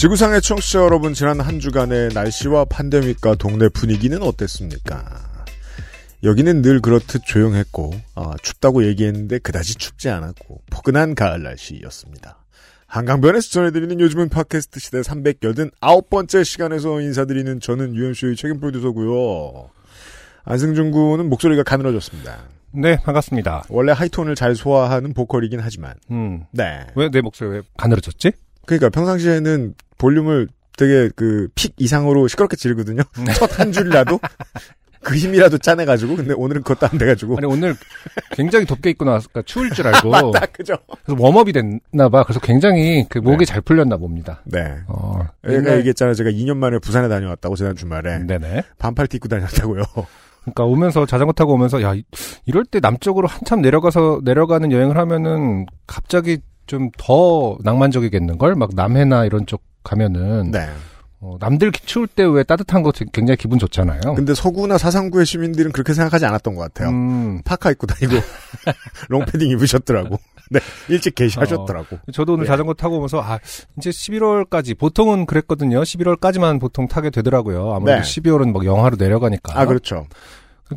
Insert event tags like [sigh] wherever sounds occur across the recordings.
지구상의 청취자 여러분, 지난 한 주간의 날씨와 팬데믹과 동네 분위기는 어땠습니까? 여기는 늘 그렇듯 조용했고, 아, 춥다고 얘기했는데 그다지 춥지 않았고, 포근한 가을 날씨였습니다. 한강변에서 전해드리는 요즘은 팟캐스트 시대 389번째 시간에서 인사드리는 저는 UMC의 책임 프로듀서고요 안승준 군은 목소리가 가늘어졌습니다. 네, 반갑습니다. 원래 하이톤을 잘 소화하는 보컬이긴 하지만, 음. 네. 왜 내 목소리 왜 가늘어졌지? 그러니까 평상시에는 볼륨을 되게 그 픽 이상으로 시끄럽게 지르거든요. 첫 한 줄이라도 그 힘이라도 짜내가지고 근데 오늘은 그것도 안 돼가지고 아니 오늘 굉장히 덥게 입고 나왔으니까 추울 줄 [laughs] 알고 맞다 그죠? 그래서 웜업이 됐나 봐. 그래서 굉장히 그 목이 네. 잘 풀렸나 봅니다. 네. 어. 제가 얘기했잖아요. 제가 2년 만에 부산에 다녀왔다고 지난 주말에 네네. 반팔 티 입고 다녔다고요. 그러니까 오면서 자전거 타고 오면서 야 이- 이럴 때 남쪽으로 한참 내려가서 내려가는 여행을 하면은 갑자기 좀 더 낭만적이겠는 걸 막 남해나 이런 쪽 가면은 네. 어, 남들 추울 때 왜 따뜻한 거 굉장히 기분 좋잖아요. 근데 서구나 사상구의 시민들은 그렇게 생각하지 않았던 것 같아요. 음, 파카 입고 다니고 [laughs] 롱패딩 입으셨더라고. 네. 일찍 게시하셨더라고. 저도 오늘 예. 자전거 타고 오면서 아 이제 11월까지 보통은 그랬거든요. 11월까지만 보통 타게 되더라고요. 아무래도 네. 12월은 막 영하로 내려가니까. 아 그렇죠.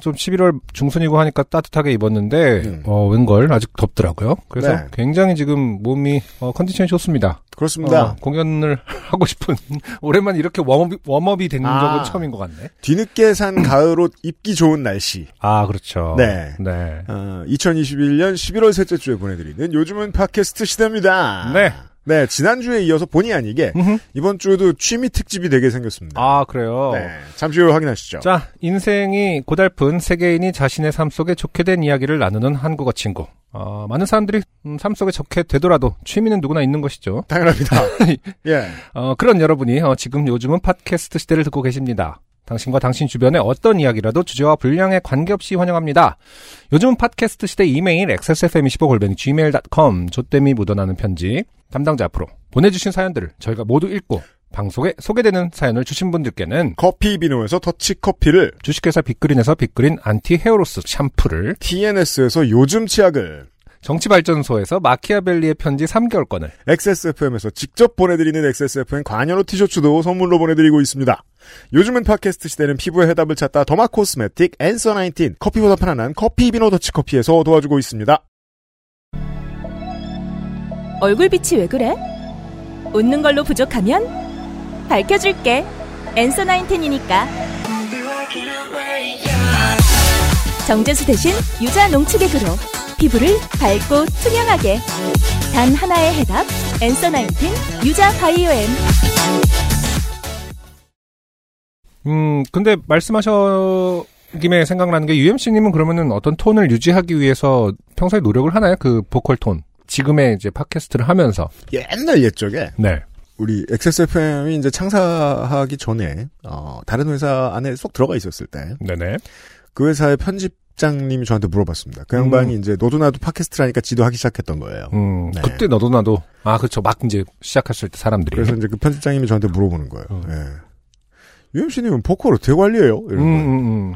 좀 11월 중순이고 하니까 따뜻하게 입었는데 음. 어 웬걸 아직 덥더라고요. 그래서 네. 굉장히 지금 몸이 어, 컨디션이 좋습니다. 그렇습니다. 어, 공연을 [laughs] 하고 싶은 [laughs] 오랜만에 이렇게 웜업이, 웜업이 된 아. 적은 처음인 것 같네. 뒤늦게 산 [laughs] 가을옷 입기 좋은 날씨. 아 그렇죠. 네. 네. 어, 2021년 11월 셋째 주에 보내드리는 요즘은 팟캐스트 시대입니다. 네. 네, 지난주에 이어서 본의 아니게. 이번 주에도 취미 특집이 되게 생겼습니다. 아 그래요. 네, 잠시 후에 확인하시죠. 자, 인생이 고달픈 세계인이 자신의 삶 속에 좋게 된 이야기를 나누는 한국어 친구. 어, 많은 사람들이 음, 삶 속에 좋게 되더라도 취미는 누구나 있는 것이죠. 당연합니다. [laughs] 예. 어, 그런 여러분이 어, 지금 요즘은 팟캐스트 시대를 듣고 계십니다. 당신과 당신 주변의 어떤 이야기라도 주제와 분량에 관계없이 환영합니다. 요즘은 팟캐스트 시대 이메일 xsfm25골뱅이 gmail.com 조땜이 묻어나는 편지 담당자 앞으로 보내주신 사연들을 저희가 모두 읽고 방송에 소개되는 사연을 주신 분들께는 커피 비누에서 더치 커피를 주식회사 빅그린에서 빅그린 anti hair loss 샴푸를 TNS에서 요즘 치약을 정치발전소에서 마키아벨리의 편지 3개월권을 XSFM에서 직접 보내드리는 XSFM 관여로 티셔츠도 선물로 보내드리고 있습니다. 요즘은 팟캐스트 시대는 피부의 해답을 찾다 더마 코스메틱 앤서 19 커피보다 편안한 커피 비누 더치 커피에서 도와주고 있습니다. 얼굴빛이 왜 그래? 웃는 걸로 부족하면 밝혀줄게. 엔서 나인텐이니까. 정제수 대신 유자 농축 액으로 피부를 밝고 투명하게. 단 하나의 해답. 엔서 나인텐 유자 바이오엠. 음, 근데 말씀하셔 김에 생각나는 게 UMC님은 그러면은 어떤 톤을 유지하기 위해서 평소에 노력을 하나요? 그 보컬 톤. 지금의 이제 팟캐스트를 하면서. 옛날 옛적에 네. 우리 XSFM이 이제 창사하기 전에 어, 다른 회사 안에 쏙 들어가 있었을 때그 네네. 회사의 편집장님이 저한테 물어봤습니다. 그 양반이 이제 너도 나도 팟캐스트라니까 지도 하기 시작했던 거예요. 음, 네. 그때 너도 나도. 아, 그렇죠. 막 이제 시작했을 때 사람들이. 그래서 이제 그 편집장님이 저한테 물어보는 거예요. 음. 예. UMC님은 보컬 어떻게 관리해요? 이런 음. 음, 음.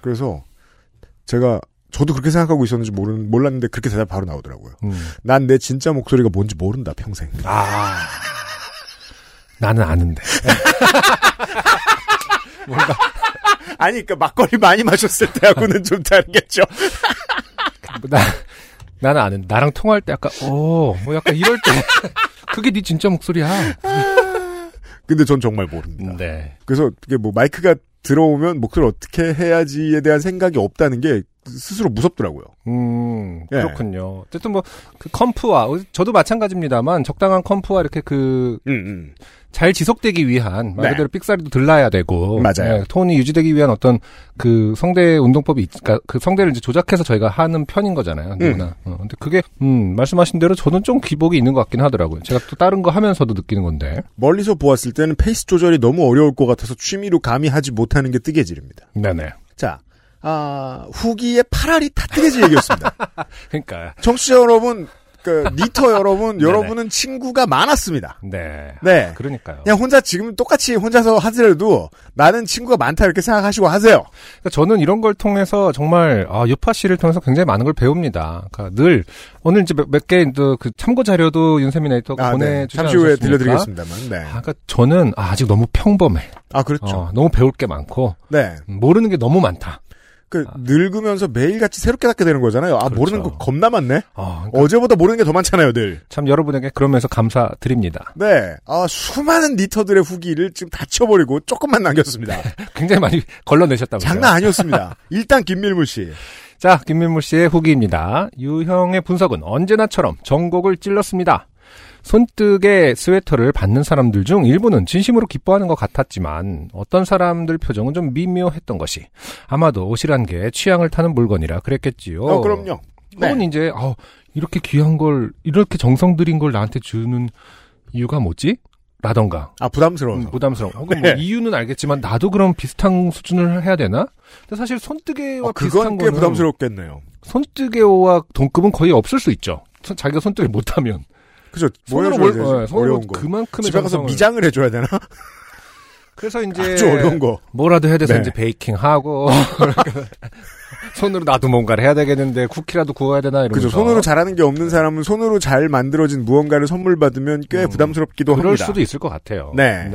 그래서 제가 저도 그렇게 생각하고 있었는지 모르, 몰랐는데 그렇게 대답 바로 나오더라고요. 음. 난내 진짜 목소리가 뭔지 모른다 평생. 아. 나는 아는데. [laughs] 뭔가 아니 그러니까 막걸리 많이 마셨을 때하고는 좀 다르겠죠. 나 나는 아는 나랑 통화할 때 약간 어, 뭐 약간 이럴 때 [laughs] 그게 네 진짜 목소리야. 근데 전 정말 모릅니다. 네. 그래서 이게 뭐 마이크가 들어오면 목소리를 어떻게 해야지에 대한 생각이 없다는 게 스스로 무섭더라고요. 음, 예. 그렇군요. 어쨌든 뭐, 그 컴프와, 저도 마찬가지입니다만, 적당한 컴프와 이렇게 그, 음, 음. 잘 지속되기 위한, 말 네. 그대로 삑사리도 덜 나야 되고, 맞아요. 예, 톤이 유지되기 위한 어떤 그 성대 운동법이, 있, 그러니까 그 성대를 이제 조작해서 저희가 하는 편인 거잖아요. 누구나. 어, 근데 그게, 음, 말씀하신 대로 저는 좀 기복이 있는 것 같긴 하더라고요. 제가 또 다른 거 하면서도 느끼는 건데. 멀리서 보았을 때는 페이스 조절이 너무 어려울 것 같아서 취미로 감히 하지 못하는 게 뜨개질입니다. 네네. 자, 아, 후기의 파라리 타 뜨개질 얘기였습니다. 그러니까, 청취자 여러분, 그, 니터 여러분. [laughs] 여러분은 친구가 많았습니다. 네. 네. 그러니까요. 그냥 혼자 지금 똑같이 혼자서 하더라도 나는 친구가 많다 이렇게 생각하시고 하세요. 그러니까 저는 이런 걸 통해서 정말 아, 유파 씨를 통해서 굉장히 많은 걸 배웁니다. 그러니까 늘 오늘 이제 몇개 그 참고 자료도 윤세민 에디터가 아, 네. 보내주지 잠시 후에? 들려드리겠습니다만. 네. 아, 그러니까 저는 아, 아직 너무 평범해. 아, 그렇죠. 어, 너무 배울 게 많고 네. 음, 모르는 게 너무 많다. 그, 늙으면서 매일같이 새롭게 닫게 되는 거잖아요. 아, 그렇죠. 모르는 거 겁나 많네? 어, 그러니까 어제보다 모르는 게 더 많잖아요, 늘. 참 여러분에게 그러면서 감사드립니다. 네. 아, 수많은 니터들의 후기를 지금 다 쳐버리고 조금만 남겼습니다. [laughs] 굉장히 많이 걸러내셨다면서요. 장난 아니었습니다. [laughs] 일단 김밀무 씨. 자, 김민무 씨의 후기입니다. 유형의 분석은 언제나처럼 전곡을 찔렀습니다. 손뜨개 스웨터를 받는 사람들 중 일부는 진심으로 기뻐하는 것 같았지만 어떤 사람들 표정은 좀 미묘했던 것이 아마도 옷이란 게 취향을 타는 물건이라 그랬겠지요. 어, 그럼요. 혹은 네. 이제 어, 이렇게 귀한 걸 이렇게 정성 들인 걸 나한테 주는 이유가 뭐지? 라던가 아, 부담스러워서. 음, 부담스러워. 혹은 뭐 네. 이유는 알겠지만 나도 그럼 비슷한 수준을 해야 되나? 근데 사실 손뜨개와 어, 비슷한 그건 꽤 거는 부담스럽겠네요. 손뜨개와 동급은 거의 없을 수 있죠. 손- 자기가 손뜨개 못하면 그죠? 뭐 손으로 뭘- 되지? 어, 손으로 어려운 거. 그만큼의 집에 가서 미장을 해줘야 되나? 그래서 이제 아주 어려운 거. 뭐라도 해야 돼서 네. 이제 베이킹 하고 [laughs] [laughs] 손으로 나도 뭔가를 해야 되겠는데 쿠키라도 구워야 되나 이러면서 그죠. 손으로 잘하는 게 없는 사람은 손으로 잘 만들어진 무언가를 선물 받으면 꽤 음, 부담스럽기도 그럴 합니다. 수도 있을 것 같아요. 네.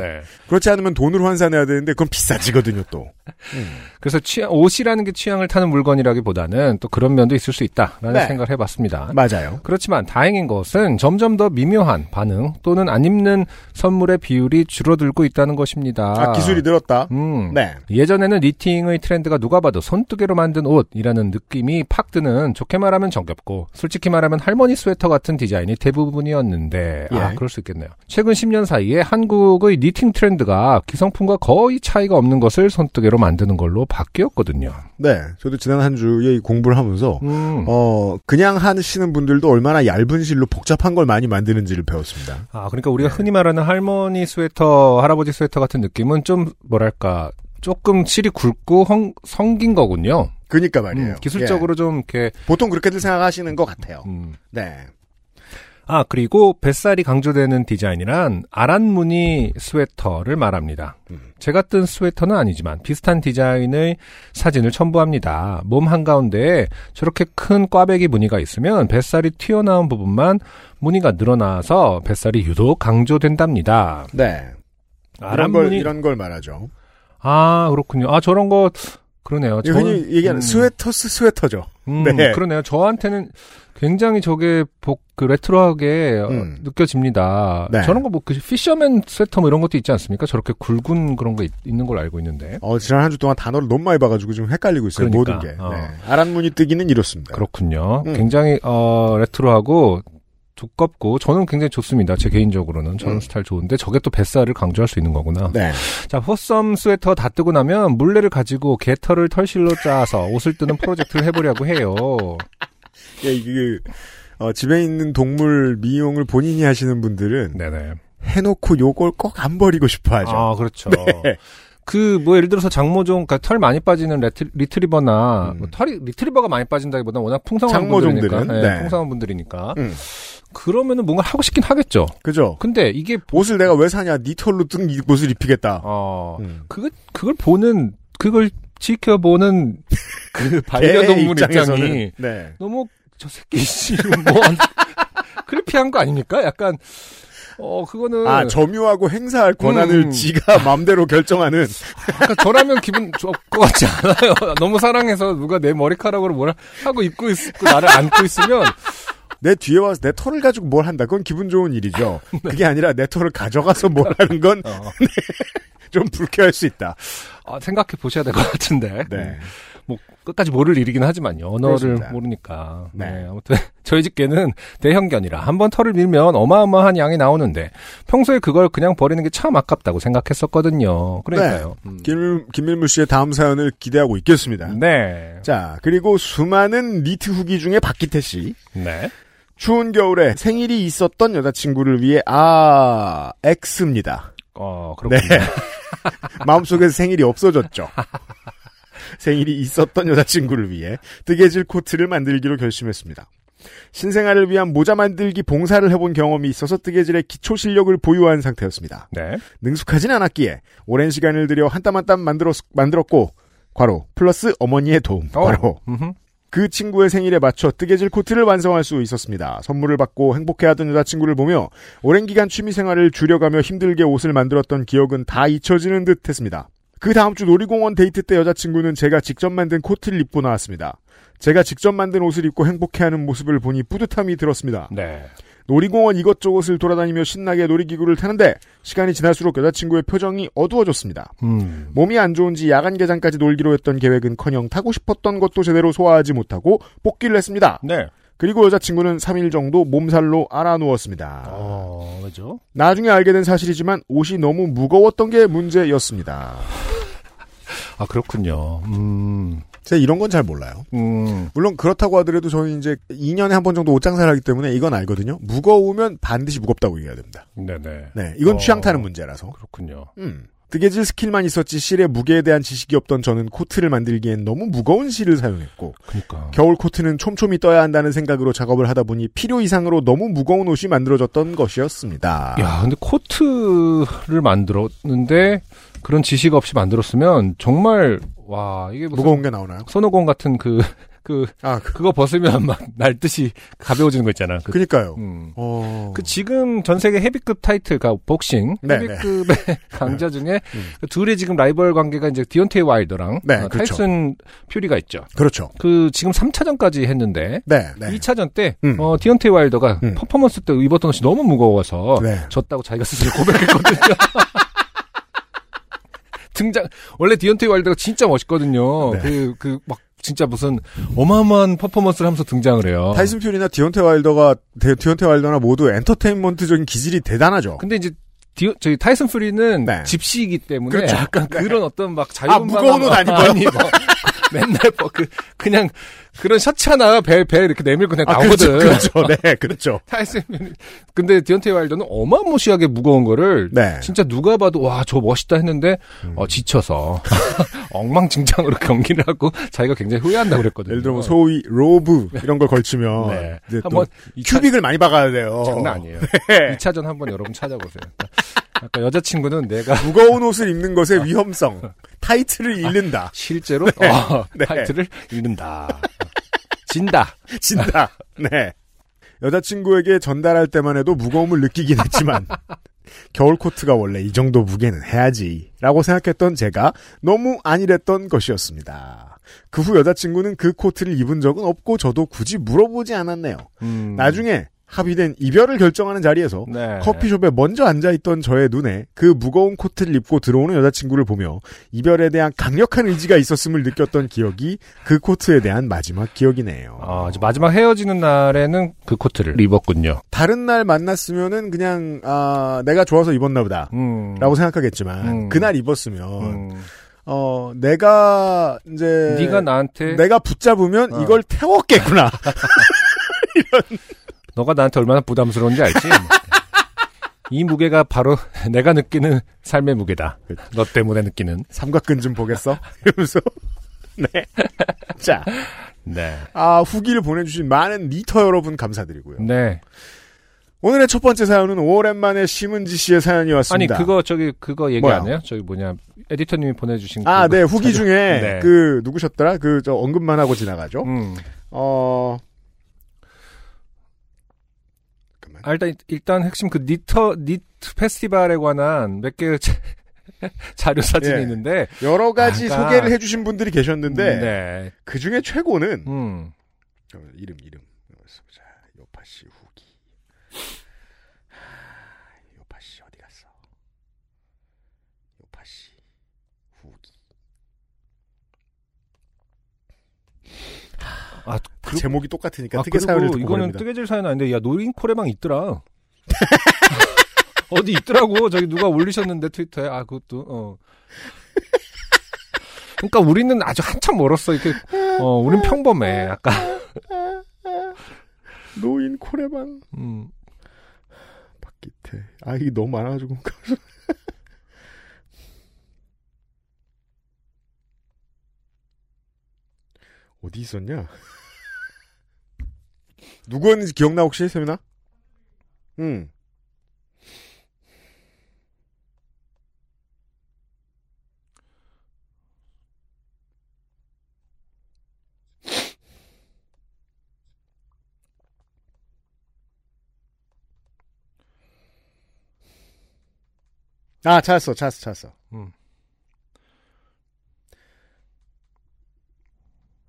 그렇지 않으면 돈으로 환산해야 되는데 그건 비싸지거든요, 또. [laughs] 그래서 취향, 옷이라는 게 취향을 타는 물건이라기보다는 또 그런 면도 있을 수 있다라는 네. 생각을 해봤습니다. 맞아요. 그렇지만 다행인 것은 점점 더 미묘한 반응 또는 안 입는 선물의 비율이 줄어들고 있다는 것입니다. 아, 기술이 늘었다. 음. 네. 예전에는 knitting의 트렌드가 누가 봐도 손뜨개로 만든 옷이라는 느낌이 팍 드는 좋게 말하면 정겹고 솔직히 말하면 할머니 스웨터 같은 디자인이 대부분이었는데 아 예. 그럴 수 있겠네요. 최근 10년 사이에 한국의 knitting 트렌드가 기성품과 거의 차이가 없는 것을 손뜨개로 만드는 걸로 바뀌었거든요. 네. 저도 지난 한 주에 이 공부를 하면서 음. 어, 그냥 하시는 분들도 얼마나 얇은 실로 복잡한 걸 많이 만드는지를 배웠습니다. 아 그러니까 우리가 네. 흔히 말하는 할머니 스웨터, 할아버지 스웨터 같은 느낌은 좀 뭐랄까 조금 실이 굵고 헝- 성긴 거군요. 그니까 말이에요. 음, 기술적으로 좀 이렇게 예. 보통 그렇게들 생각하시는 것 같아요. 음, 네. 아, 그리고 뱃살이 강조되는 디자인이란 아란무늬 스웨터를 말합니다. 음. 제가 뜬 스웨터는 아니지만 비슷한 디자인의 사진을 첨부합니다. 몸 한가운데에 저렇게 큰 꽈배기 무늬가 있으면 뱃살이 튀어나온 부분만 무늬가 늘어나서 뱃살이 유독 강조된답니다. 네. 이런 걸, 아란무늬, 이런 걸 말하죠. 아, 그렇군요. 아, 저런 거, 그러네요. 이거 흔히 저는- 얘기하는 음. 스웨터스 스웨터죠. 음, 네. 그러네요. 저한테는 굉장히 저게 복, 그 레트로하게 어, 음. 느껴집니다. 네. 저런 거 뭐, 그 fisherman 스웨터 뭐 이런 것도 있지 않습니까? 저렇게 굵은 그런 거 있, 는걸 알고 있는데. 어, 지난 한 주 동안 단어를 너무 많이 봐가지고 좀 헷갈리고 있어요. 그러니까, 모든 게. 어. 네. 아란무늬 뜨기는 이렇습니다. 그렇군요. 음. 굉장히, 어, 레트로하고 두껍고, 저는 굉장히 좋습니다. 제 개인적으로는. 저런 음. 스타일 좋은데, 저게 또 뱃살을 강조할 수 있는 거구나. 네. 자, 호썸 스웨터 다 뜨고 나면 물레를 가지고 개털을 털실로 짜서 옷을 뜨는 프로젝트를 해보려고 해요. [laughs] 예, 이게, 어, 집에 있는 동물 미용을 본인이 하시는 분들은 네네. 해놓고 요걸 꼭 안 버리고 싶어 하죠. 아, 그렇죠. 네. 그, 뭐, 예를 들어서 장모종, 그러니까 털 많이 빠지는 레트, 리트리버나, 음. 뭐 털이, 리트리버가 많이 빠진다기보다 워낙 풍성한 장모종들은, 분들이니까. 네, 네. 풍성한 분들이니까. 음. 그러면은 뭔가 하고 싶긴 하겠죠. 그죠? 근데 이게, 옷을 내가 왜 사냐? 니 털로 뜬 이- 옷을 입히겠다. 어, 음. 그걸, 그걸 보는, 그걸 지켜보는 그 반려동물 개의 입장이 네. 너무 저 새끼 씨, 뭐, 크리피한 [laughs] 거 아닙니까? 약간, 어, 그거는. 아, 점유하고 행사할 권한을 음. 지가 [laughs] 마음대로 결정하는. 그러니까 저라면 기분 좋을 것 같지 않아요. [laughs] 너무 사랑해서 누가 내 머리카락으로 뭘 하고 입고 있고 나를 안고 있으면 내 뒤에 와서 내 털을 가지고 뭘 한다. 그건 기분 좋은 일이죠. [laughs] 그게 아니라 내 털을 가져가서 뭘 하는 건 [laughs] 좀 어, 불쾌할 수 있다. 아, 생각해 보셔야 될 것 같은데. 네. 뭐 끝까지 모를 일이긴 하지만요. 언어를 그렇습니다. 모르니까. 네. 네. 아무튼 [laughs] 저희 집게는 대형견이라 한번 털을 밀면 어마어마한 양이 나오는데 평소에 그걸 그냥 버리는 게 참 아깝다고 생각했었거든요. 그러니까요. 음. 김, 김밀무 씨의 다음 사연을 기대하고 있겠습니다. 네. 자, 그리고 수많은 니트 후기 중에 박기태 씨. 네. 추운 겨울에 생일이 있었던 여자친구를 위해, 아, X입니다. 어, 네. 그렇군요. [laughs] 마음속에서 생일이 없어졌죠. 생일이 있었던 여자친구를 위해 뜨개질 코트를 만들기로 결심했습니다. 신생아를 위한 모자 만들기 봉사를 해본 경험이 있어서 뜨개질의 기초 실력을 보유한 상태였습니다. 네. 능숙하진 않았기에 오랜 시간을 들여 한 땀 한 땀 만들었, 만들었고 괄호 플러스 어머니의 도움 어. 괄호 음흠. 그 친구의 생일에 맞춰 뜨개질 코트를 완성할 수 있었습니다. 선물을 받고 행복해하던 여자친구를 보며 오랜 기간 취미생활을 줄여가며 힘들게 옷을 만들었던 기억은 다 잊혀지는 듯 했습니다. 그 다음 주 놀이공원 데이트 때 여자친구는 제가 직접 만든 코트를 입고 나왔습니다. 제가 직접 만든 옷을 입고 행복해하는 모습을 보니 뿌듯함이 들었습니다. 네. 놀이공원 이것저것을 돌아다니며 신나게 놀이기구를 타는데 시간이 지날수록 여자친구의 표정이 어두워졌습니다. 음. 몸이 안 좋은지 야간 개장까지 놀기로 했던 계획은커녕 타고 싶었던 것도 제대로 소화하지 못하고 복귀를 했습니다. 네. 그리고 여자친구는 3일 정도 몸살로 앓아누웠습니다. 어, 왜죠? 나중에 알게 된 사실이지만 옷이 너무 무거웠던 게 문제였습니다. 아, 그렇군요. 음. 제가 이런 건 잘 몰라요. 음. 물론 그렇다고 하더라도 저희 이제 2년에 한 번 정도 옷 장사를 하기 때문에 이건 알거든요. 무거우면 반드시 무겁다고 얘기해야 됩니다. 네네. 네, 이건 어. 취향 타는 문제라서. 그렇군요. 음. 뜨개질 스킬만 있었지 실의 무게에 대한 지식이 없던 저는 코트를 만들기엔 너무 무거운 실을 사용했고 그니까. 겨울 코트는 촘촘히 떠야 한다는 생각으로 작업을 하다 보니 필요 이상으로 너무 무거운 옷이 만들어졌던 것이었습니다. 야, 근데 코트를 만들었는데 그런 지식 없이 만들었으면 정말 와 이게 무슨 무거운 게 나오나요? 손오공 같은 그 그 아, 그, 그거 벗으면 막 날듯이 가벼워지는 거 있잖아. 그, 그니까요. 음. 어. 그 지금 전 세계 헤비급 타이틀, 그 복싱 네, 헤비급의 [laughs] 강자 중에 음. 그 둘의 지금 라이벌 관계가 이제 디온테이 와일더랑 네, 어, 그렇죠. 타이슨 퓨리가 있죠. 그렇죠. 그 지금 3차전까지 했는데 네, 네. 2차전 때 음. 어, 디온테이 와일더가 음. 퍼포먼스 때 입었던 옷이 너무 무거워서 네. 졌다고 자기가 스스로 고백했거든요. [laughs] 등장 원래 디온테이 와일더가 진짜 멋있거든요. 네. 그그 막 진짜 무슨 어마어마한 퍼포먼스를 하면서 등장을 해요. 타이슨 퓨리나 디온테 와일더가 데- 디온테 와일더나 모두 엔터테인먼트적인 기질이 대단하죠. 근데 이제 디, 저희 타이슨 퓨리는 네. 집시이기 때문에 그렇죠. 약간 네. 그런 어떤 막 아, 무거운 옷 안 입어요? 아니, 뭐, [laughs] [laughs] 맨날 뭐 그 그냥 그런 셔츠 하나 배, 배 이렇게 내밀고 그냥 아, 나오거든. 그렇죠. 그렇죠. [laughs] 네, 그렇죠. 근데 디온테이 와일더는 어마무시하게 무거운 거를 네. 진짜 누가 봐도 와 저 멋있다 했는데 어, 지쳐서 [laughs] 엉망진창으로 경기를 하고 자기가 굉장히 후회한다 고 그랬거든요. 예를 들어 뭐 소위 로브 이런 걸 걸치면 네. 한번 큐빅을 많이 박아야 돼요. 장난 아니에요. 네. 2차전 한번 여러분 찾아보세요. 아까 여자친구는 내가 무거운 옷을 입는 것의 위험성, 타이틀을 잃는다, 실제로 어, 네. 타이틀을 잃는다. 진다. 진다. 네. 여자친구에게 전달할 때만 해도 무거움을 느끼긴 했지만 겨울 코트가 원래 이 정도 무게는 해야지라고 생각했던 제가 너무 안일했던 것이었습니다. 그 후 여자친구는 그 코트를 입은 적은 없고 저도 굳이 물어보지 않았네요. 음. 나중에 합의된 이별을 결정하는 자리에서 네. 커피숍에 먼저 앉아있던 저의 눈에 그 무거운 코트를 입고 들어오는 여자친구를 보며 이별에 대한 강력한 의지가 있었음을 느꼈던 기억이 그 코트에 대한 마지막 기억이네요. 아, 마지막 헤어지는 날에는 그 코트를 입었군요. 다른 날 만났으면은 그냥 아 내가 좋아서 입었나 보다. 음. 라고 생각하겠지만 음. 그날 입었으면 음. 어 내가 이제 네가 나한테 내가 붙잡으면 어. 이걸 태웠겠구나. [laughs] 너가 나한테 얼마나 부담스러운지 알지? 이 무게가 바로 [laughs] 내가 느끼는 삶의 무게다. 너 때문에 느끼는. 삼각근 좀 보겠어? [laughs] 이러면서 네. 자, 네. 아 후기를 보내주신 많은 리터 여러분 감사드리고요. 네. 오늘의 첫 번째 사연은 오랜만에 심은지 씨의 사연이 아니 왔습니다. 그거 저기 그거 얘기 뭐야? 안 해요? 저기 뭐냐 에디터님이 보내주신. 아, 그거 네 후기 사연. 중에 네. 그 누구셨더라? 그 저 언급만 하고 지나가죠. 음. 어. 잠깐만. 아, 일단 일단 핵심 그 니터 니트 페스티벌에 관한 몇개 [laughs] 자료 사진이 예. 있는데. 여러 가지 아까- 소개를 해주신 분들이 계셨는데 네. 그 중에 최고는 음. 어, 이름 이름 보자. 요파 씨 후기. 하, 요파 씨 어디 갔어? 요파 씨 후기. 아, 그, 제목이 똑같으니까 아, 그리고 사연을 듣고 이거는 보냅니다. 뜨개질 사연 아닌데 야 노인 코레방 있더라. [laughs] 어디 있더라고. 저기 누가 올리셨는데 트위터에 아 그것도 어. 그러니까 우리는 아주 한참 멀었어. 이렇게 어 우린 평범해. 아까 [laughs] 노인 코레방 음. 박기태. 아 이게 너무 많아가지고. [laughs] 어디 있었냐? 누구였는지 기억나 혹시 세민아? 응. 아 찾았어 찾았어 찾았어. 음.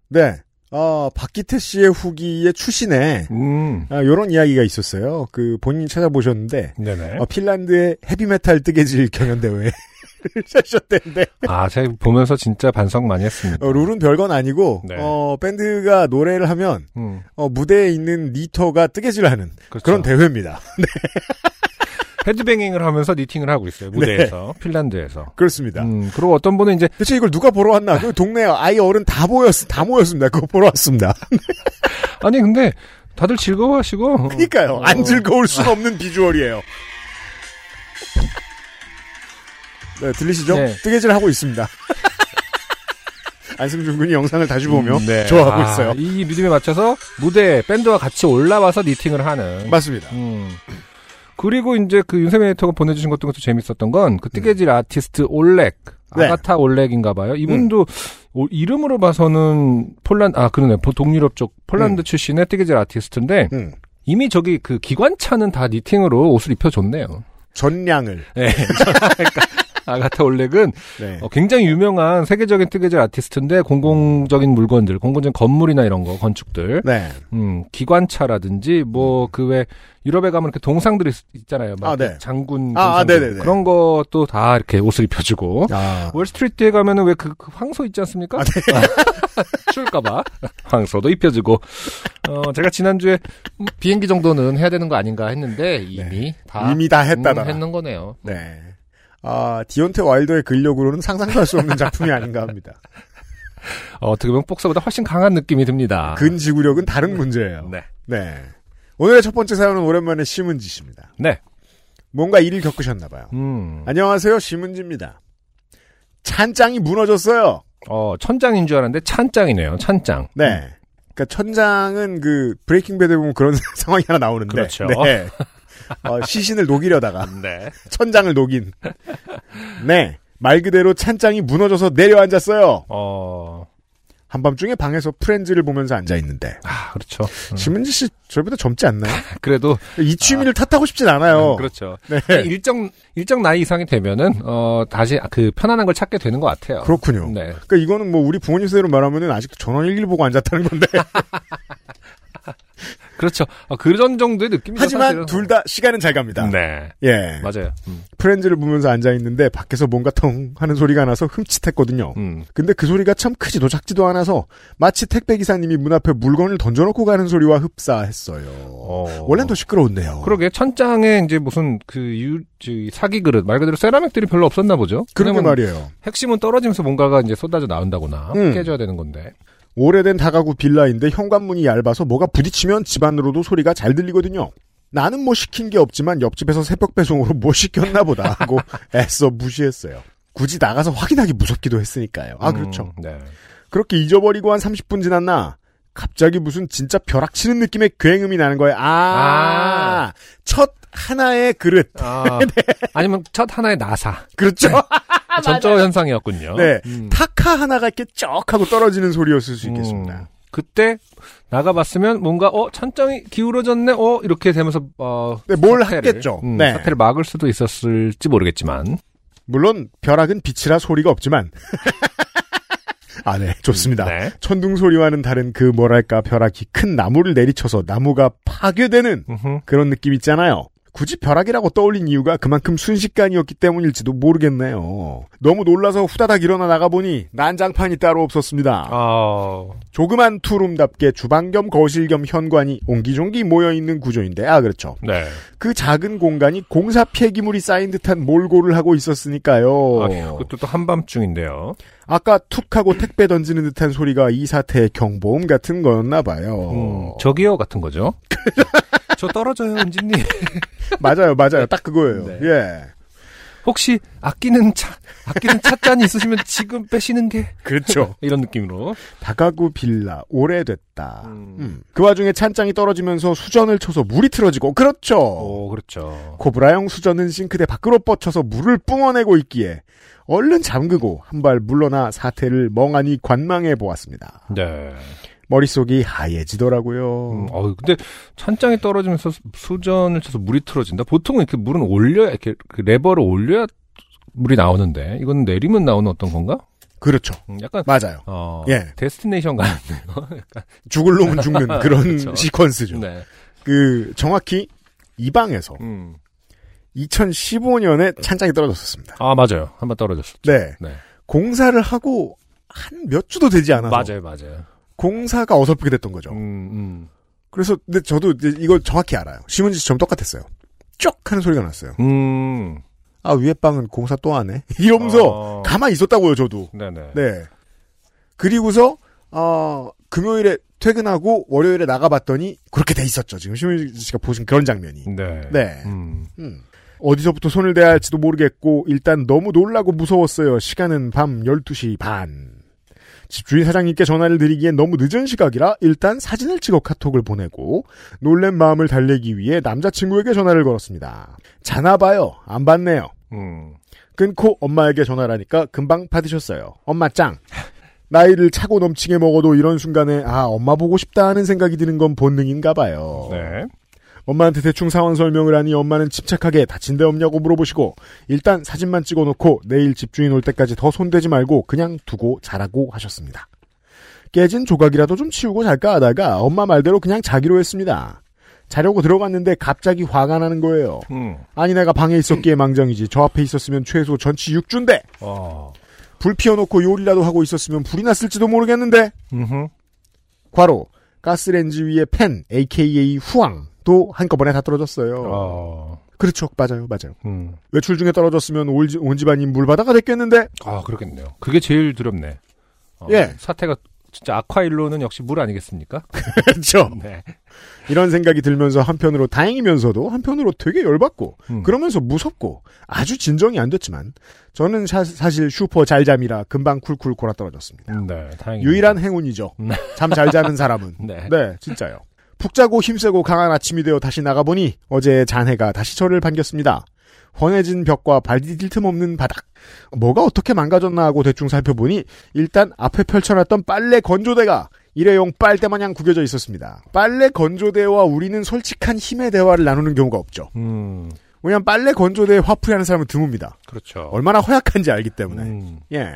네. 어, 박기태 씨의 후기의 출신에 음. 아, 요런 이야기가 있었어요. 그 본인이 찾아보셨는데 네네. 어, 핀란드의 헤비메탈 뜨개질 경연대회를 [laughs] 하셨대는데 아, 제가 보면서 진짜 반성 많이 했습니다. 어, 룰은 별건 아니고 네. 어, 밴드가 노래를 하면 음, 어, 무대에 있는 리터가 뜨개질을 하는 그렇죠. 그런 대회입니다. [laughs] 헤드뱅잉을 하면서 니팅을 하고 있어요. 무대에서 핀란드에서. 그렇습니다. 음, 그리고 어떤 분은 이제 대체 이걸 누가 보러 왔나? 그 동네 아이 어른 다 모였 다 모였습니다. 그거 보러 왔습니다. [laughs] 아니 근데 다들 즐거워하시고. 그러니까요. 어, 안 즐거울 수는 없는 비주얼이에요. 네, 들리시죠? 네. 뜨개질 하고 있습니다. [laughs] 안승준 군이 영상을 다시 보며 음, 네. 좋아하고 아, 있어요. 이 리듬에 맞춰서 무대 밴드와 같이 올라와서 니팅을 하는. 맞습니다. 음. 그리고 이제 그 윤세민 에디터가 보내주신 것도 재밌었던 건 그 뜨개질 아티스트 올렉 네. 아가타 올렉인가 봐요. 이분도 오- 이름으로 봐서는 폴란드 아 그러네 보- 동유럽 쪽 폴란드 음. 출신의 뜨개질 아티스트인데 음. 이미 저기 그 기관차는 다 knitting으로 옷을 입혀줬네요. 전량을. 네. [laughs] 그러니까 [laughs] 아가타 올렉은 네. 어, 굉장히 유명한 세계적인 뜨개질 아티스트인데 공공적인 물건들, 공공적인 건물이나 이런 거, 건축들, 네. 음, 기관차라든지 뭐 그 외 유럽에 가면 이렇게 동상들이 있, 잖아요 막 아, 네. 장군 아, 아. 그런 것도 다 이렇게 옷을 입혀주고 아. 월스트리트에 가면은 왜 그 황소 있지 않습니까? 네. [laughs] 추울까봐 황소도 입혀주고 어 제가 지난주에 음, 비행기 정도는 해야 되는 거 아닌가 했는데 이미 다 네. 이미 다 했다더라. 음, 했는 거네요. 네. 아, 디온테 와일더의 근력으로는 상상도 할 수 없는 작품이 아닌가 합니다. 어, 어떻게 보면 복서보다 훨씬 강한 느낌이 듭니다. 근지구력은 다른 문제예요. 아. 네. 네. 오늘의 첫 번째 사연은 오랜만에 심은지 씨입니다. 네. 뭔가 일을 겪으셨나 봐요. 음. 안녕하세요, 심은지입니다. 찬장이 무너졌어요. 어, 천장인 줄 알았는데 찬장이네요. 찬장. 네. 그니까 천장은 그 브레이킹 배드에 보면 그런 [laughs] 상황이 하나 나오는데. 그렇죠. 네. 어, 시신을 녹이려다가 [laughs] 네. 천장을 녹인. 네. 말 그대로 찬장이 무너져서 내려앉았어요. 어, 한밤중에 방에서 프렌즈를 보면서 앉아 있는데. 아, 그렇죠. 음. 심은지 씨 저희보다 젊지 않나요? [laughs] 그래도 이 취미를 탓하고 싶진 않아요. 음, 그렇죠. 네. 일정 일정 나이 이상이 되면은 어 다시 그 편안한 걸 찾게 되는 것 같아요. 그렇군요. 네. 그러니까 이거는 뭐 우리 부모님 세대로 말하면은 아직도 전원 일기를 보고 앉았다는 건데. [laughs] 그렇죠. 어, 그런 정도의 느낌이죠. 하지만. 둘 다 시간은 잘 갑니다. 네. 예. 맞아요. 음. 프렌즈를 보면서 앉아 있는데 밖에서 뭔가 통 하는 소리가 나서 흠칫했거든요. 음. 근데 그 소리가 참 크지도 작지도 않아서 마치 택배 기사님이 문 앞에 물건을 던져놓고 가는 소리와 흡사했어요. 어. 원래는 더 시끄러운데요. 그러게 천장에 이제 무슨 그 유, 저, 사기 그릇 말 그대로 세라믹들이 별로 없었나 보죠. 그러게 말이에요. 핵심은 떨어지면서 뭔가가 이제 쏟아져 나온다거나 음. 깨져야 되는 건데. 오래된 다가구 빌라인데 현관문이 얇아서 뭐가 부딪히면 집안으로도 소리가 잘 들리거든요. 나는 뭐 시킨 게 없지만 옆집에서 새벽 배송으로 뭐 시켰나 보다 하고 [laughs] 애써 무시했어요. 굳이 나가서 확인하기 무섭기도 했으니까요. 아, 그렇죠. 음, 네. 그렇게 잊어버리고 한 30분 지났나 갑자기 무슨 진짜 벼락치는 느낌의 굉음이 나는 거예요. 아, 아. 첫 하나의 그릇. 아, [laughs] 아니면 첫 하나의 나사. 그렇죠. 전조 현상이었군요. 네. 음. 타카 하나가 이렇게 쩍 하고 떨어지는 소리였을 수 있겠습니다. 음, 그때 나가봤으면 뭔가 어 천장이 기울어졌네 어 이렇게 되면서 어 네, 뭘 사태를, 했겠죠. 음, 네. 사태를 막을 수도 있었을지 모르겠지만 물론 벼락은 빛이라 소리가 없지만 [laughs] 아, 네, 좋습니다. 네. 천둥 소리와는 다른 그 뭐랄까 벼락이 큰 나무를 내리쳐서 나무가 파괴되는 음흠. 그런 느낌 있잖아요. 굳이 벼락이라고 떠올린 이유가 그만큼 순식간이었기 때문일지도 모르겠네요. 너무 놀라서 후다닥 일어나 나가보니 난장판이 따로 없었습니다. 아, 조그만 투룸답게 주방 겸 거실 겸 현관이 옹기종기 모여있는 구조인데 아 그렇죠. 네. 그 작은 공간이 공사 폐기물이 쌓인 듯한 몰골을 하고 있었으니까요. 아, 그것도 또 한밤중인데요. 아까 툭 하고 택배 던지는 듯한 소리가 이 사태의 경보음 같은 거였나 봐요. 음, 저기요 같은 거죠. [laughs] 저 떨어져요, 은진님. [laughs] 맞아요, 맞아요. 딱 그거예요. 네. 예. 혹시 아끼는 차, 아끼는 찻잔이 있으시면 지금 빼시는 게 그렇죠. [laughs] 이런 느낌으로. 다가구 빌라 오래됐다. 음. 음. 그 와중에 찬장이 떨어지면서 수전을 쳐서 물이 틀어지고 그렇죠. 오, 그렇죠. 코브라형 수전은 싱크대 밖으로 뻗쳐서 물을 뿜어내고 있기에 얼른 잠그고 한 발 물러나 사태를 멍하니 관망해 보았습니다. 네. 머릿속이 하얘지더라고요. 음, 어, 근데 찬장이 떨어지면서 수- 수전을 쳐서 물이 틀어진다. 보통은 이렇게 물은 올려야 이렇게 그 레버를 올려야 물이 나오는데 이건 내리면 나오는 어떤 건가? 그렇죠. 음, 약간 맞아요. 어, 예. 데스티네이션 같네요. [laughs] 죽을 놈은 죽는 [laughs] 그런 그렇죠. 시퀀스죠. 네. 그 정확히 이 방에서 음. 2015년에 찬장이 떨어졌었습니다. 아 맞아요. 한번 떨어졌어. 네. 네. 공사를 하고 한 몇 주도 되지 않아서 맞아요, 맞아요. 공사가 어설프게 됐던 거죠. 음, 음. 그래서 근데 저도 이걸 정확히 알아요. 신문지 좀 똑같았어요. 쪽 하는 소리가 났어요. 음. 아 위에 방은 공사 또 하네. [laughs] 이러면서 어. 가만히 있었다고요, 저도. 네네. 네. 그리고서 어 금요일에 퇴근하고 월요일에 나가봤더니 그렇게 돼 있었죠. 지금 신문지 씨가 보신 그런 장면이. 네. 네. 음. 음. 어디서부터 손을 대야 할지도 모르겠고 일단 너무 놀라고 무서웠어요. 시간은 밤 12시 반. 집주인 사장님께 전화를 드리기엔 너무 늦은 시각이라 일단 사진을 찍어 카톡을 보내고 놀란 마음을 달래기 위해 남자친구에게 전화를 걸었습니다. 자나 봐요. 안 받네요. 음. 끊고 엄마에게 전화를 하니까 금방 받으셨어요. 엄마 짱. 나이를 차고 넘치게 먹어도 이런 순간에 아 엄마 보고 싶다 하는 생각이 드는 건 본능인가 봐요. 네. 엄마한테 대충 상황 설명을 하니 엄마는 침착하게 다친 데 없냐고 물어보시고 일단 사진만 찍어놓고 내일 집주인 올 때까지 더 손대지 말고 그냥 두고 자라고 하셨습니다. 깨진 조각이라도 좀 치우고 잘까 하다가 엄마 말대로 그냥 자기로 했습니다. 자려고 들어갔는데 갑자기 화가 나는 거예요. 음. 아니 내가 방에 있었기에 망정이지 저 앞에 있었으면 최소 전치 6주인데 어. 불 피워놓고 요리라도 하고 있었으면 불이 났을지도 모르겠는데 음흠. 과로 가스렌지 위에 팬 AKA 후황 도 한꺼번에 다 떨어졌어요. 어. 그렇죠 맞아요 맞아요. 음. 외출 중에 떨어졌으면 올, 지- 온 집안이 물바다가 됐겠는데 아, 그렇겠네요. 그게 제일 두렵네. 어, 예. 사태가 진짜 아쿠아일로는 역시 물 아니겠습니까? [laughs] 그렇죠 [laughs] 네. 이런 생각이 들면서 한편으로 다행이면서도 한편으로 되게 열받고 음. 그러면서 무섭고 아주 진정이 안 됐지만 저는 사, 실 슈퍼 잘 잠이라 금방 쿨쿨 골아 떨어졌습니다. 음, 네, 다행히. 유일한 행운이죠. 음. 잠잘 자는 사람은. [laughs] 네. 네, 진짜요. 푹 자고 힘세고 강한 아침이 되어 다시 나가보니 어제의 잔해가 다시 저를 반겼습니다. 훤해진 벽과 발 디딜 틈 없는 바닥. 뭐가 어떻게 망가졌나 하고 대충 살펴보니 일단 앞에 펼쳐놨던 빨래 건조대가 일회용 빨대 마냥 구겨져 있었습니다. 빨래 건조대와 우리는 솔직한 힘의 대화를 나누는 경우가 없죠. 음, 왜냐하면 빨래 건조대에 화풀이하는 사람은 드뭅니다. 그렇죠. 얼마나 허약한지 알기 때문에. 음, 예.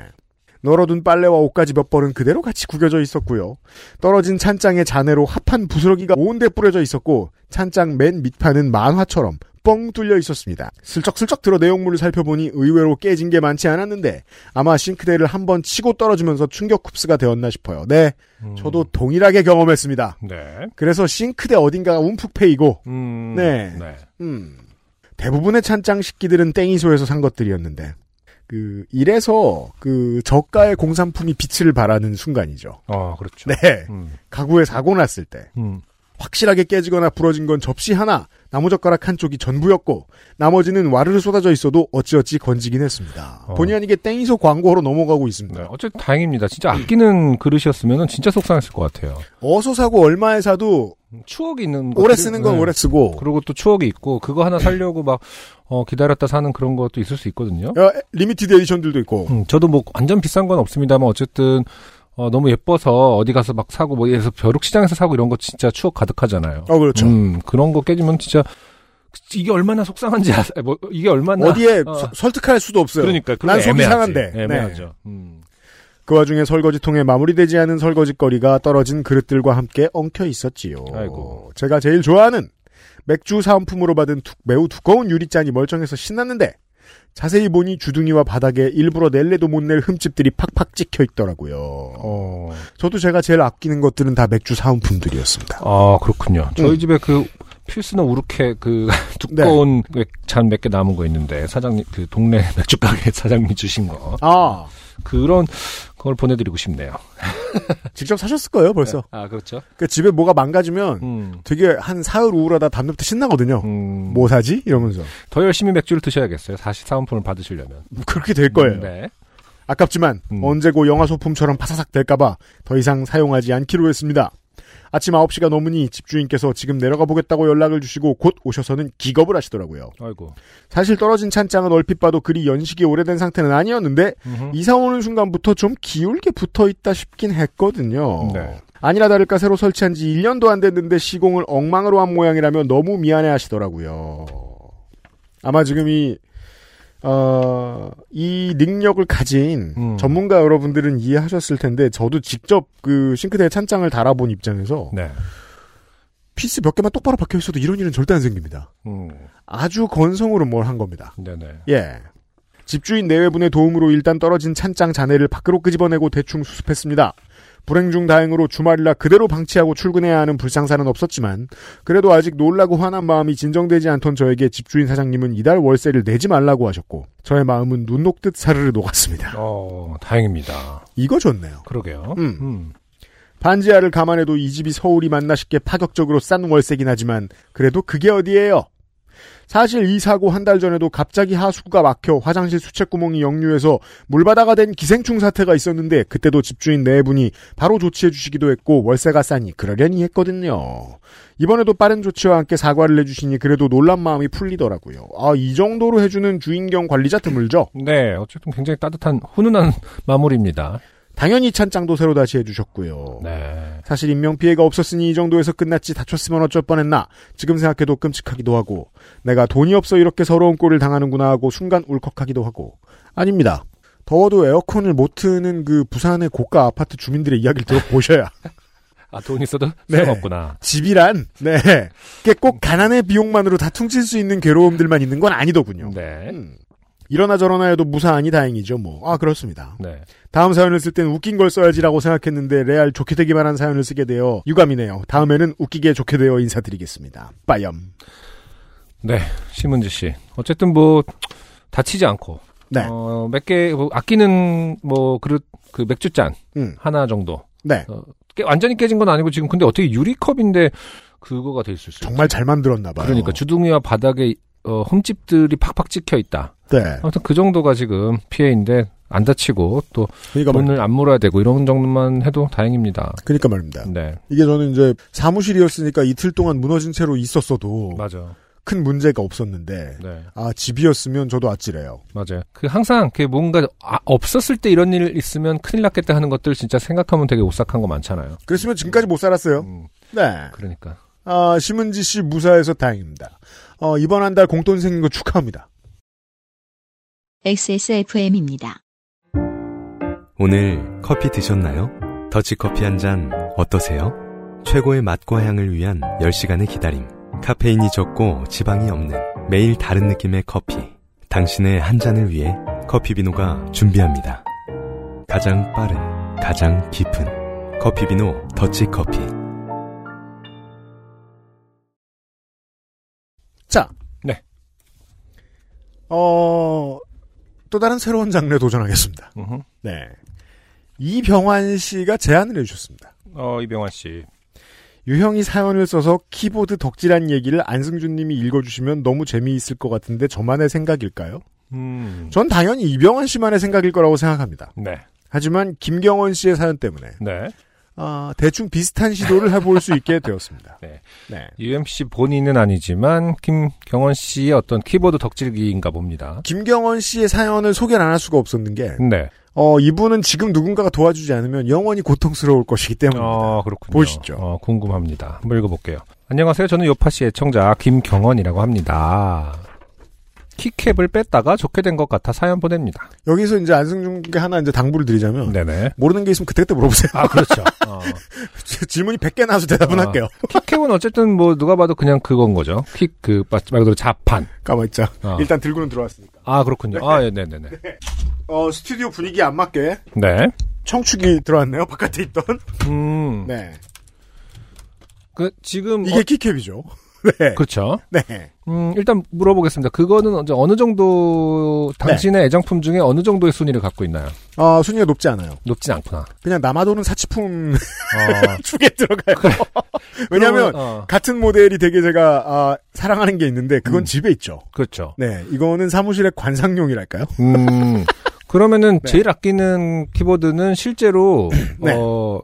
널어둔 빨래와 옷까지 몇 벌은 그대로 같이 구겨져 있었고요. 떨어진 찬장에 잔해로 합한 부스러기가 온데 뿌려져 있었고 찬장 맨 밑판은 만화처럼 뻥 뚫려 있었습니다. 슬쩍슬쩍 들어 내용물을 살펴보니 의외로 깨진 게 많지 않았는데 아마 싱크대를 한 번 치고 떨어지면서 충격 흡수가 되었나 싶어요. 네, 음. 저도 동일하게 경험했습니다. 네. 그래서 싱크대 어딘가가 움푹 패이고 음, 네. 네. 음. 대부분의 찬장 식기들은 땡이소에서 산 것들이었는데, 그, 이래서, 그, 저가의 공산품이 빛을 발하는 순간이죠. 어, 그렇죠. 네. 음, 가구에 사고 났을 때, 음, 확실하게 깨지거나 부러진 건 접시 하나, 나무젓가락 한 쪽이 전부였고, 나머지는 와르르 쏟아져 있어도 어찌어찌 건지긴 했습니다. 어. 본의 아니게 땡이소 광고로 넘어가고 있습니다. 네. 어쨌든 다행입니다. 진짜 아끼는 그릇이었으면 진짜 속상했을 것 같아요. 어서 사고 얼마에 사도 추억이 있는 오래 것들이- 쓰는 건 네. 오래 쓰고, 그리고 또 추억이 있고 그거 하나 살려고 막 어, 기다렸다 사는 그런 것도 있을 수 있거든요. 어, limited edition들도 있고, 음, 저도 뭐 완전 비싼 건 없습니다만 어쨌든 어, 너무 예뻐서 어디 가서 막 사고 뭐 예를 들어서 벼룩 시장에서 사고 이런 거 진짜 추억 가득하잖아요. 어, 그렇죠. 음, 그런 거 깨지면 진짜 이게 얼마나 속상한지 아세요? 뭐 이게 얼마나 어디에 어. 서- 설득할 수도 없어요. 그러니까 난게 속이 애매하지. 상한데. 네. 애매하죠. 음. 그 와중에 설거지통에 마무리되지 않은 설거지거리가 떨어진 그릇들과 함께 엉켜 있었지요. 아이고. 제가 제일 좋아하는 맥주 사은품으로 받은 두- 매우 두꺼운 유리잔이 멀쩡해서 신났는데 자세히 보니 주둥이와 바닥에 일부러 낼래도 못 낼 흠집들이 팍팍 찍혀 있더라고요. 어. 저도 제가 제일 아끼는 것들은 다 맥주 사은품들이었습니다. 아, 그렇군요. 저희 음. 집에 그 필스너 우르케 그 [laughs] 두꺼운 잔몇 개 남은 거 있는데 사장님 그 동네 [laughs] 맥주 가게 사장님이 주신 거 아 그런 걸 보내드리고 싶네요. [laughs] 직접 사셨을 거예요 벌써. 아 그렇죠. 그 집에 뭐가 망가지면 음, 되게 한 사흘 우울하다 다음날부터 신나거든요. 음, 뭐 사지? 이러면서 더 열심히 맥주를 드셔야겠어요. 다시 사은품을 받으시려면. 그렇게 될 거예요. 네. 아깝지만 음. 언제고 영화 소품처럼 파사삭 될까봐 더 이상 사용하지 않기로 했습니다. 아침 9시가 넘으니 집주인께서 지금 내려가 보겠다고 연락을 주시고 곧 오셔서는 기겁을 하시더라고요. 아이고. 사실 떨어진 찬장은 얼핏 봐도 그리 연식이 오래된 상태는 아니었는데 음흠. 이사 오는 순간부터 좀 기울게 붙어 있다 싶긴 했거든요. 네. 아니라 다를까 새로 설치한 지 1년도 안 됐는데 시공을 엉망으로 한 모양이라며 너무 미안해 하시더라고요. 아마 지금 이, 어, 이 능력을 가진 음. 전문가 여러분들은 이해하셨을 텐데 저도 직접 그 싱크대에 찬장을 달아본 입장에서 네. 피스 몇 개만 똑바로 박혀 있어도 이런 일은 절대 안 생깁니다. 음. 아주 건성으로 뭘 한 겁니다. 네네. 예. 집주인 내외분의 도움으로 일단 떨어진 찬장 잔해를 밖으로 끄집어내고 대충 수습했습니다. 불행 중 다행으로 주말이라 그대로 방치하고 출근해야 하는 불상사는 없었지만 그래도 아직 놀라고 화난 마음이 진정되지 않던 저에게 집주인 사장님은 이달 월세를 내지 말라고 하셨고 저의 마음은 눈 녹듯 사르르 녹았습니다. 어, 다행입니다. 이거 좋네요. 그러게요. 음. 음. 반지하를 감안해도 이 집이 서울이 맞나 싶게 파격적으로 싼 월세긴 하지만 그래도 그게 어디예요? 사실 이 사고 한 달 전에도 갑자기 하수구가 막혀 화장실 수채구멍이 역류해서 물바다가 된 기생충 사태가 있었는데 그때도 집주인 네 분이 바로 조치해 주시기도 했고 월세가 싸니 그러려니 했거든요. 이번에도 빠른 조치와 함께 사과를 해주시니 그래도 놀란 마음이 풀리더라고요. 아, 이 정도로 해주는 주인경 관리자 드물죠? 네, 어쨌든 굉장히 따뜻한 훈훈한 [laughs] 마무리입니다. 당연히 찬장도 새로 다시 해주셨고요. 네. 사실 인명 피해가 없었으니 이 정도에서 끝났지 다쳤으면 어쩔 뻔했나 지금 생각해도 끔찍하기도 하고 내가 돈이 없어 이렇게 서러운 꼴을 당하는구나 하고 순간 울컥하기도 하고 아닙니다. 더워도 에어컨을 못 트는 그 부산의 고가 아파트 주민들의 이야기를 들어보셔야 [laughs] 아, 돈 있어도 네. 소용없구나. 집이란 네, [laughs] 꼭 가난의 비용만으로 다 퉁칠 수 있는 괴로움들만 있는 건 아니더군요. 네. 음. 이러나 저러나 해도 무사하니 다행이죠 뭐. 아 그렇습니다. 네. 다음 사연을 쓸땐 웃긴 걸 써야지라고 생각했는데 레알 좋게 되기만 한 사연을 쓰게 되어 유감이네요. 다음에는 웃기게 좋게 되어 인사드리겠습니다. 빠염. 네. 심은지 씨. 어쨌든 뭐, 다치지 않고. 네. 어, 몇 개, 뭐 아끼는, 뭐, 그릇, 그 맥주잔. 음. 하나 정도. 네. 어, 깨, 완전히 깨진 건 아니고 지금 근데 어떻게 유리컵인데 그거가 될 수 있어요. 정말 잘 만들었나 봐요. 그러니까 주둥이와 바닥에 어, 흠집들이 팍팍 찍혀 있다. 네. 아무튼 그 정도가 지금 피해인데 안 다치고 또 그러니까 말, 돈을 안 물어야 되고 이런 정도만 해도 다행입니다. 그러니까 말입니다. 네, 이게 저는 이제 사무실이었으니까 이틀 동안 무너진 채로 있었어도 맞아. 큰 문제가 없었는데 네, 아 집이었으면 저도 아찔해요. 맞아요. 그 항상 그 뭔가 아, 없었을 때 이런 일 있으면 큰일 났겠다 하는 것들 진짜 생각하면 되게 오싹한 거 많잖아요. 그랬으면 지금까지 못 살았어요. 음, 네. 그러니까. 아 심은지 씨 무사해서 다행입니다. 어, 이번 한 달 공돈 생긴 거 축하합니다. XSFM입니다. 오늘 커피 드셨나요? 더치커피 한 잔 어떠세요? 최고의 맛과 향을 위한 10시간의 기다림. 카페인이 적고 지방이 없는 매일 다른 느낌의 커피. 당신의 한 잔을 위해 커피비노가 준비합니다. 가장 빠른, 가장 깊은 커피비노 더치커피. 자. 네. 어, 또 다른 새로운 장르에 도전하겠습니다. 음흠. 네. 이병환 씨가 제안을 해주셨습니다. 어 이병환 씨. 유형이 사연을 써서 키보드 덕질한 얘기를 안승준 님이 읽어주시면 너무 재미있을 것 같은데 저만의 생각일까요? 음. 전 당연히 이병환 씨만의 생각일 거라고 생각합니다. 네, 하지만 김경원 씨의 사연 때문에 네. 아, 대충 비슷한 시도를 해볼 수 있게 되었습니다. [laughs] 네. 네. UMC 본인은 아니지만 김경원 씨의 어떤 키보드 덕질기인가 봅니다. 김경원 씨의 사연을 소개를 안 할 수가 없었는 게 네. 어, 이분은 지금 누군가가 도와주지 않으면 영원히 고통스러울 것이기 때문입니다. 어, 그렇군요. 보시죠. 어, 궁금합니다. 한번 읽어볼게요. 안녕하세요. 저는 요파씨 애청자 김경원이라고 합니다. 키캡을 뺐다가 좋게 된 것 같아 사연 보냅니다. 여기서 이제 안승준께 하나 이제 당부를 드리자면 네네. 모르는 게 있으면 그때그때 물어보세요. 아 그렇죠. 어. [laughs] 질문이 100개 나와서 대답은 아. 할게요. [laughs] 키캡은 어쨌든 뭐 누가 봐도 그냥 그건 거죠. 킥그 말 그대로 자판. 가만 있자. 어. 일단 들고는 들어왔으니까. 아 그렇군요. 아 예, 네네 네. 어 스튜디오 분위기 안 맞게 네. 청축이 들어왔네요. 바깥에 있던. 음. 네. 그 지금 이게 어, 키캡이죠. [laughs] 네. 그렇죠. 네. 음, 일단 물어보겠습니다. 그거는 어느 정도 당신의 애정품 중에 어느 정도의 순위를 갖고 있나요? 아 순위가 높지 않아요. 높진 않구나. 그냥 남아도는 사치품 어, [laughs] 축에 들어가요. [laughs] 왜냐하면 그러면, 어, 같은 모델이 되게 제가 아, 사랑하는 게 있는데 그건 음. 집에 있죠. 그렇죠. 네, 이거는 사무실의 관상용이랄까요? 음, 그러면은 [laughs] 네. 제일 아끼는 키보드는 실제로 [clears throat] 네. 어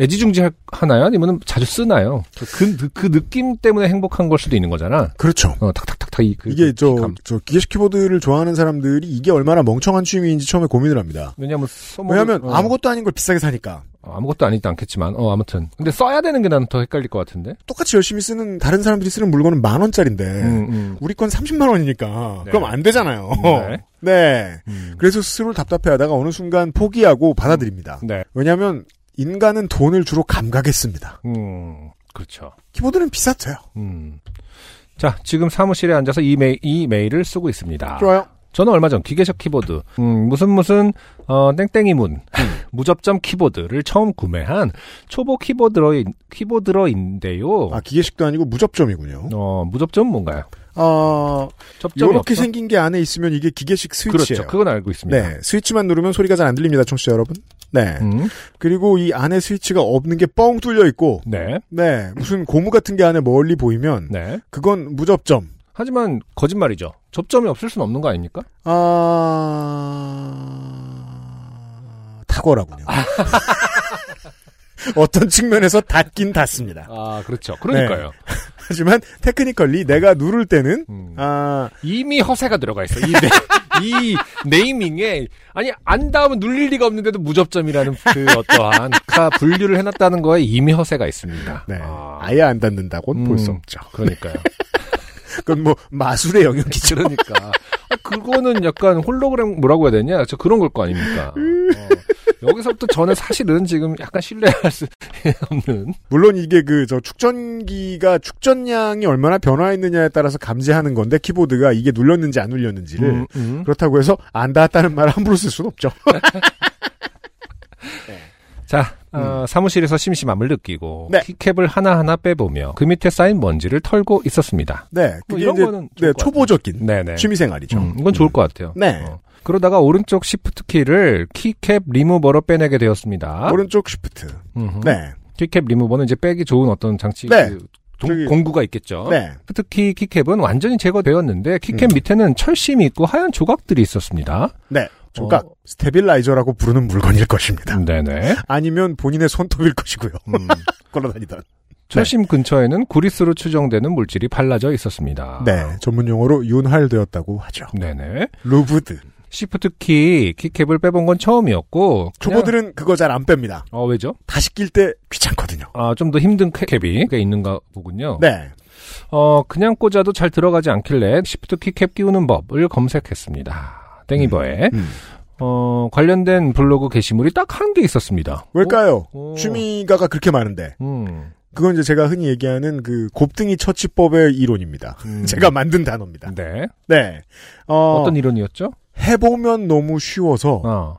애지중지 할- 하나요? 아니면 자주 쓰나요? 그, 그, 그 느낌 때문에 행복한 걸 수도 있는 거잖아. 그렇죠. 어, 탁탁탁탁 이 그, 이게 그 저, 감. 저 기계식 키보드를 좋아하는 사람들이 이게 얼마나 멍청한 취미인지 처음에 고민을 합니다. 왜냐면 써먹- 왜냐하면 어, 아무것도 아닌 걸 비싸게 사니까 아무것도 아니지 않겠지만 어 아무튼 근데 써야 되는 게 나는 더 헷갈릴 것 같은데. 똑같이 열심히 쓰는 다른 사람들이 쓰는 물건은 만 원짜리인데 음, 음. 우리 건 30만 원이니까 네. 그럼 안 되잖아요. 네. [laughs] 네. 음. 그래서 스스로를 답답해 하다가 어느 순간 포기하고 받아들입니다. 네. 왜냐하면 인간은 돈을 주로 감각에 씁니다. 음. 그렇죠. 키보드는 비쌌어요. 음. 자, 지금 사무실에 앉아서 이, 메일, 이 메일을 쓰고 있습니다. 좋아요. 저는 얼마 전 기계식 키보드, 음, 무슨 무슨, 어, 땡땡이 문, [laughs] 무접점 키보드를 처음 구매한 초보 키보드러, 키보드러인데요. 아 기계식도 아니고 무접점이군요. 어, 무접점 뭔가요? 어, 접점이 이렇게? 생긴 게 안에 있으면 이게 기계식 스위치예요. 그렇죠. 그건 알고 있습니다. 네, 스위치만 누르면 소리가 잘 안 들립니다, 청취자 여러분. 네. 음, 그리고 이 안에 스위치가 없는 게 뻥 뚫려 있고, 네. 네, 무슨 고무 같은 게 안에 멀리 보이면, 네. 그건 무접점. 하지만 거짓말이죠. 접점이 없을 수는 없는 거 아닙니까? 아, 탁월하군요. [laughs] [laughs] 어떤 측면에서 닿긴 닿습니다. 아, 그렇죠. 그러니까요. [laughs] 하지만 테크니컬리 내가 누를 때는 음. 아, 이미 허세가 들어가 있어. 이, 네, [laughs] 이 네이밍에 아니 안 닿으면 눌릴 리가 없는데도 무접점이라는 그 어떠한 카 분류를 해놨다는 거에 이미 허세가 있습니다. 네, 아, 아예 안 닿는다고는 볼수 음. 없죠. 그러니까요. 그건 뭐 마술의 영역이죠. 그러니까 아, 그거는 약간 홀로그램 뭐라고 해야 되냐? 저 그런 걸 거 아닙니까? 어, 여기서부터 저는 사실은 지금 약간 신뢰할 수 [laughs] 없는 물론 이게 그 저 축전기가 축전량이 얼마나 변화했느냐에 따라서 감지하는 건데 키보드가 이게 눌렸는지 안 눌렸는지를 음, 음. 그렇다고 해서 안 닿았다는 말을 함부로 쓸 수는 없죠. [laughs] 자, 어, 사무실에서 심심함을 느끼고 음. 네. keycap을 하나하나 빼보며 그 밑에 쌓인 먼지를 털고 있었습니다. 네, 뭐 이런 거는 네, 초보적인 네네. 취미생활이죠. 음, 이건 좋을 것 같아요. 네. 어. 그러다가 오른쪽 시프트 키를 키캡 리무버로 빼내게 되었습니다. 오른쪽 쉬프트. 음흠. 네, 키캡 리무버는 이제 빼기 좋은 어떤 장치 네. 그 동- 공구가 있겠죠. 네, 특히 keycap은 완전히 제거되었는데 keycap 음. 밑에는 철심이 있고 하얀 조각들이 있었습니다. 네. 조각 어. stabilizer라고 부르는 물건일 것입니다. 네네. 아니면 본인의 손톱일 것이고요. 음. [laughs] 걸어다니던. 철심 근처에는 구리스로 추정되는 물질이 발라져 있었습니다. 네, 전문 용어로 윤활되었다고 하죠. 네네. lubed. 시프트 키 keycap을 빼본 건 처음이었고 초보들은 그거 잘 안 뺍니다. 어 왜죠? 다시 낄 때 귀찮거든요. 아 좀 더 힘든 캡이 있는가 보군요. 네. 어, 그냥 꽂아도 잘 들어가지 않길래 시프트 keycap 끼우는 법을 검색했습니다. 땡이버에. 음. 어, 관련된 블로그 게시물이 딱 한 개 있었습니다. 왜일까요? 어, 취미가가 그렇게 많은데. 음, 그건 이제 제가 흔히 얘기하는 그 곱등이 처치법의 이론입니다. 음. [laughs] 제가 만든 단어입니다. 네. 네. 어, 어, 떤 이론이었죠? 해보면 너무 쉬워서 어,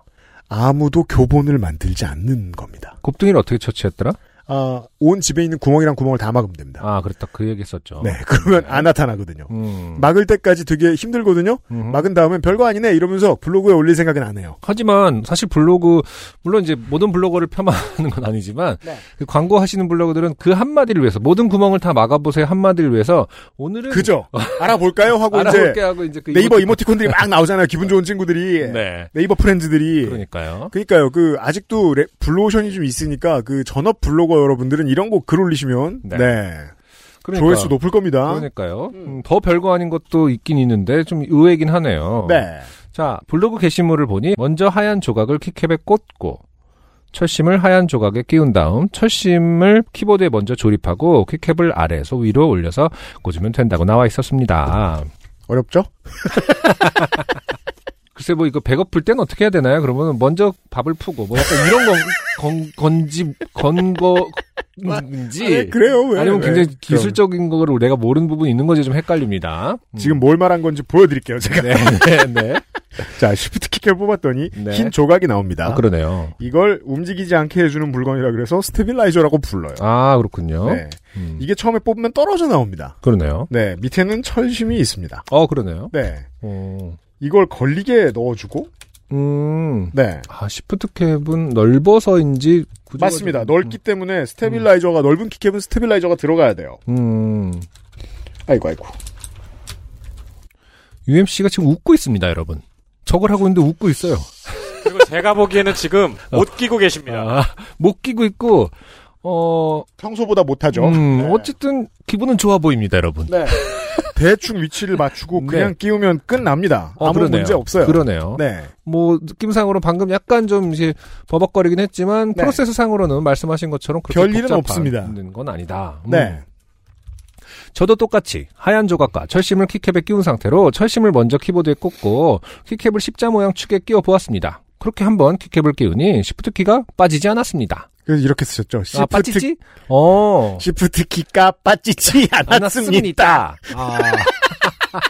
아무도 교본을 만들지 않는 겁니다. 곱등이를 어떻게 처치했더라? 아, 온 집에 있는 구멍이랑 구멍을 다 막으면 됩니다. 아, 그랬다. 그 얘기 했었죠. 네, 그러면 안 나타나거든요. 음, 막을 때까지 되게 힘들거든요. 음. 막은 다음엔 별거 아니네 이러면서 블로그에 올릴 생각은 안 해요. 하지만 사실 블로그 물론 이제 모든 블로거를 폄하하는 건 아니지만 네. 그 광고하시는 블로그들은 그 한마디를 위해서 모든 구멍을 다 막아보세요 한마디를 위해서 오늘은 그죠? [laughs] 알아볼까요? 하고 알아볼게 이제 하고 이제 그 네이버 이모티콘들이 막 나오잖아요. 기분 좋은 친구들이. 네. 네이버 프렌즈들이. 그러니까요. 그러니까요. 그 아직도 레- 블루오션이 좀 있으니까 그 전업 블로거 여러분들은 이런 거를 올리시면 네. 네, 그러니까, 조회수 높을 겁니다. 그러니까요. 음, 더 별거 아닌 것도 있긴 있는데 좀 의외긴 하네요. 네. 자 블로그 게시물을 보니 먼저 하얀 조각을 키캡에 꽂고 철심을 하얀 조각에 끼운 다음 철심을 키보드에 먼저 조립하고 키캡을 아래에서 위로 올려서 꽂으면 된다고 나와 있었습니다. 어렵죠? [laughs] 글쎄 뭐 이거 배고플 땐 어떻게 해야 되나요? 그러면 먼저 밥을 푸고 뭐 약간 이런 건, 건 건지 건거 인지 네, 그래요. 왜, 아니면 왜. 굉장히 그럼 기술적인 거를 내가 모르는 부분이 있는 건지 좀 헷갈립니다. 음. 지금 뭘 말한 건지 보여드릴게요. 제가. 네, 네, 네. [laughs] 자, 쉬프트 키를 뽑았더니 네. 흰 조각이 나옵니다. 아, 그러네요. 이걸 움직이지 않게 해주는 물건이라 그래서 스테빌라이저라고 불러요. 아, 그렇군요. 네. 음, 이게 처음에 뽑으면 떨어져 나옵니다. 그러네요. 네, 밑에는 철심이 있습니다. 어, 그러네요. 네. 어, 이걸 걸리게 넣어주고, 음, 네. 아, 시프트 캡은 넓어서인지 맞습니다. 좀- 넓기 때문에 스테빌라이저가, 넓은 키캡은 스테빌라이저가 들어가야 돼요. 음, 아이고, 아이고. UMC가 지금 웃고 있습니다, 여러분. 저걸 하고 있는데 웃고 있어요. 그리고 제가 보기에는 지금 [laughs] 못 끼고 계십니다. 아, 못 끼고 있고, 어, 평소보다 못하죠. 음, 네. 어쨌든 기분은 좋아 보입니다, 여러분. 네. 대충 위치를 맞추고 네. 그냥 끼우면 끝납니다. 어, 아무 그러네요. 문제 없어요. 그러네요. 네. 뭐 느낌상으로 방금 약간 좀 이제 버벅거리긴 했지만 네. 프로세스 상으로는 말씀하신 것처럼 그렇게 별일은 없습니다. 건 아니다. 음. 네. 저도 똑같이 하얀 조각과 철심을 키캡에 끼운 상태로 철심을 먼저 키보드에 꽂고 키캡을 십자 모양 축에 끼워 보았습니다. 그렇게 한번 키캡을 끼우니 시프트 키가 빠지지 않았습니다. 그래서 이렇게 쓰셨죠. 아, 시프트, 빠지지? 어. 시프트 키가 빠지지 [laughs] 않았습니다. 아. [laughs]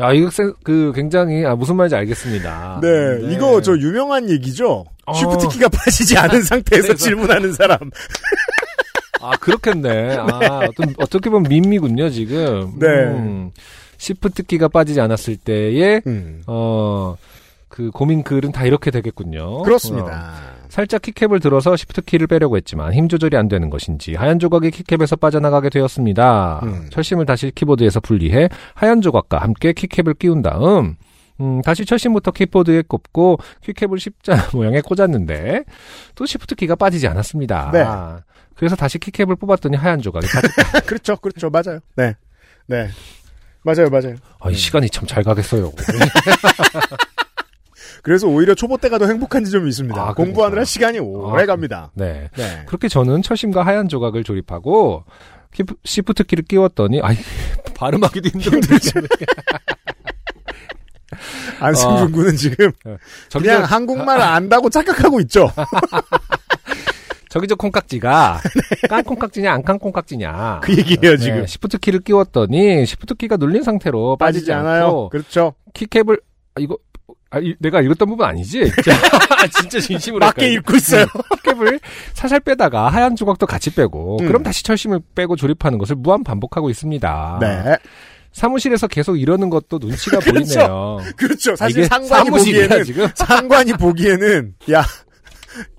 야, 이거 세- 그 굉장히 아, 무슨 말인지 알겠습니다. 네, 이거 저 유명한 얘기죠. 어. 시프트 키가 빠지지 않은 [laughs] 상태에서 그래서- 질문하는 사람. 아, 그렇겠네. 아, 어떤, 어떻게 보면 밈이군요, 지금. 네. 음, 시프트 키가 빠지지 않았을 때의, 음, 어, 그 고민 글은 다 이렇게 되겠군요. 어, 그렇습니다. 살짝 키캡을 들어서 시프트 키를 빼려고 했지만 힘 조절이 안 되는 것인지 하얀 조각이 키캡에서 빠져나가게 되었습니다. 음. 철심을 다시 키보드에서 분리해 하얀 조각과 함께 키캡을 끼운 다음 음, 다시 철심부터 키보드에 꼽고 키캡을 십자 [laughs] 모양에 꽂았는데 또 시프트 키가 빠지지 않았습니다. 네. 그래서 다시 키캡을 뽑았더니 하얀 조각이 빠졌다. [laughs] 그렇죠, 그렇죠, 맞아요. 네, 네, 맞아요, 맞아요. 아, 이 시간이 참 잘 가겠어요. [laughs] 그래서 오히려 초보 때가 더 행복한 지점이 있습니다. 아, 공부하느라. 시간이 오래 아, 갑니다. 네. 네. 그렇게 저는 철심과 하얀 조각을 조립하고 키- 시프트 키를 끼웠더니 아이 [laughs] 발음하기도 힘들죠. [laughs] 안승준 군은 지금 어. 그냥 한국말을 안다고 착각하고 있죠. [laughs] 저기저 콩깍지가 깐 콩깍지냐 안 깐 콩깍지냐. 그 얘기예요 지금. 네, 시프트 키를 끼웠더니 시프트 키가 눌린 상태로 빠지지, 빠지지 않아요. 그렇죠. 키캡을 아, 이거 아, 이- 내가 읽었던 부분 아니지? [laughs] 진짜 진심으로 맞게. 읽고 있어요. [laughs] 캡을 살살 빼다가 하얀 조각도 같이 빼고 음. 그럼 다시 철심을 빼고 조립하는 것을 무한 반복하고 있습니다. 네. 사무실에서 계속 이러는 것도 눈치가 [laughs] 그렇죠. 보이네요. 그렇죠. 사실 상관이 보기에는 지금. 상관이 보기에는 야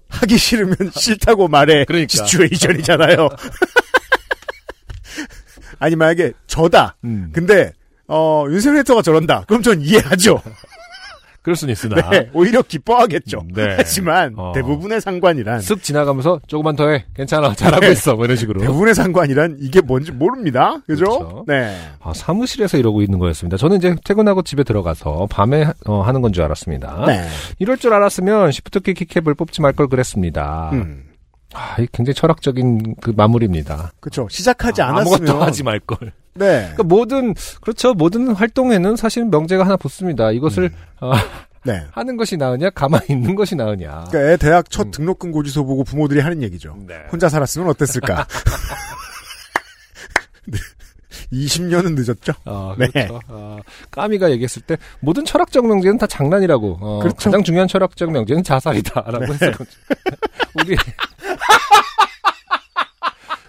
하기 싫으면 싫다고 말해. 그러니까. 시츄에이션이잖아요. 아니 만약에 저다. 음, 근데 어 윤세민 헤터가 저런다. 그럼 전 이해하죠. 그럴 수는 있으나 네, 오히려 기뻐하겠죠. 음, 네. 하지만 어. 대부분의 상관이란 쓱 지나가면서 조금만 더 해. 괜찮아. 잘하고 네. 있어. 뭐 이런 식으로. 대부분의 상관이란 이게 뭔지 모릅니다. 그죠? 그렇죠. 네. 아, 사무실에서 이러고 있는 거였습니다. 저는 이제 퇴근하고 집에 들어가서 밤에 어, 하는 건 줄 알았습니다. 네. 이럴 줄 알았으면 시프트키 키캡을 뽑지 말 걸 그랬습니다. 음. 아, 이 굉장히 철학적인 그 마무리입니다. 그렇죠. 시작하지 아, 않았으면 아무것도 하지 말 걸. 네. 그러니까 모든 그렇죠. 모든 활동에는 사실 명제가 하나 붙습니다. 이것을 어, 네. [laughs] 하는 것이 나으냐, 가만히 있는 것이 나으냐. 그러니까 애 대학 첫 음. 등록금 고지서 보고 부모들이 하는 얘기죠. 네. 혼자 살았으면 어땠을까? [laughs] 20년은 늦었죠? 아, 네. 그렇죠. 아, 카뮈가 얘기했을 때 모든 철학적 명제는 다 장난이라고. 어, 그렇죠. 가장 중요한 철학적 명제는 자살이다라고 네. 했었거든요. [laughs] 우리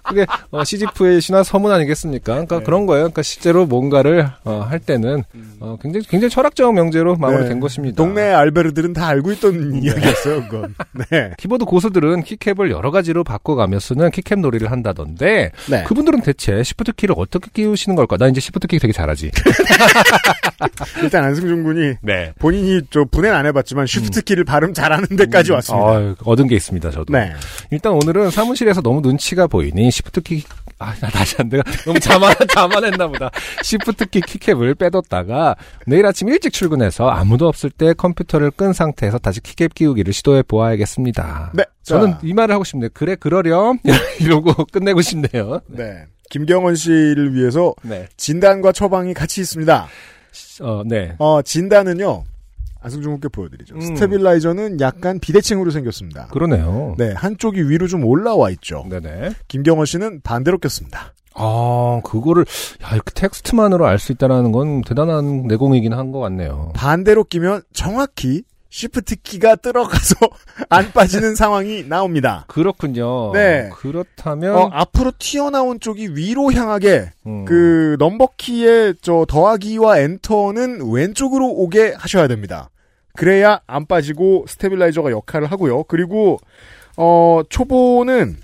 그게 어, 시지프의 신화 서문 아니겠습니까? 그러니까 네. 그런 거예요. 그러니까 실제로 뭔가를 어, 할 때는 어, 굉장히 굉장히 철학적 명제로 마무리된 네. 것입니다. 동네 알베르들은 다 알고 있던 이야기였어요, 그건. 네. [laughs] 키보드 고수들은 키캡을 여러 가지로 바꿔가며 쓰는 키캡 놀이를 한다던데 네. 그분들은 대체 시프트 키를 어떻게 끼우시는 걸까? 나 이제 시프트 키 되게 잘하지. [laughs] 일단 안승준 군이 네. 본인이 저 분해는 안 해봤지만 쉬프트 키를 발음 잘하는 데까지 왔습니다. 어, 얻은 게 있습니다, 저도. 네. 일단 오늘은 사무실에서 너무 눈치가 보이니 시프트키 아, 나 다시 안 돼. 너무 자만, [laughs] 자만했나 보다. 시프트키 키캡을 빼뒀다가 내일 아침 일찍 출근해서 아무도 없을 때 컴퓨터를 끈 상태에서 다시 키캡 끼우기를 시도해 보아야겠습니다. 네. 저는 자, 이 말을 하고 싶네요. 그래, 그러렴. [laughs] 이러고 끝내고 싶네요. 네. 김경원 씨를 위해서 네. 진단과 처방이 같이 있습니다. 어, 네. 어, 진단은요. 안승준 군께 보여드리죠. 음. 스테빌라이저는 약간 비대칭으로 생겼습니다. 그러네요. 네, 한쪽이 위로 좀 올라와 있죠. 네네. 김경원 씨는 반대로 꼈습니다. 아, 그거를, 야, 이렇게 텍스트만으로 알 수 있다는 건 대단한 내공이긴 한 것 같네요. 반대로 끼면 정확히 시프트 키가 들어가서 [laughs] 안 빠지는 상황이 나옵니다. 그렇군요. 네. 그렇다면, 어, 앞으로 튀어나온 쪽이 위로 향하게 음, 그 넘버 키의 저 더하기와 엔터는 왼쪽으로 오게 하셔야 됩니다. 그래야 안 빠지고 스테빌라이저가 역할을 하고요. 그리고 어 초보는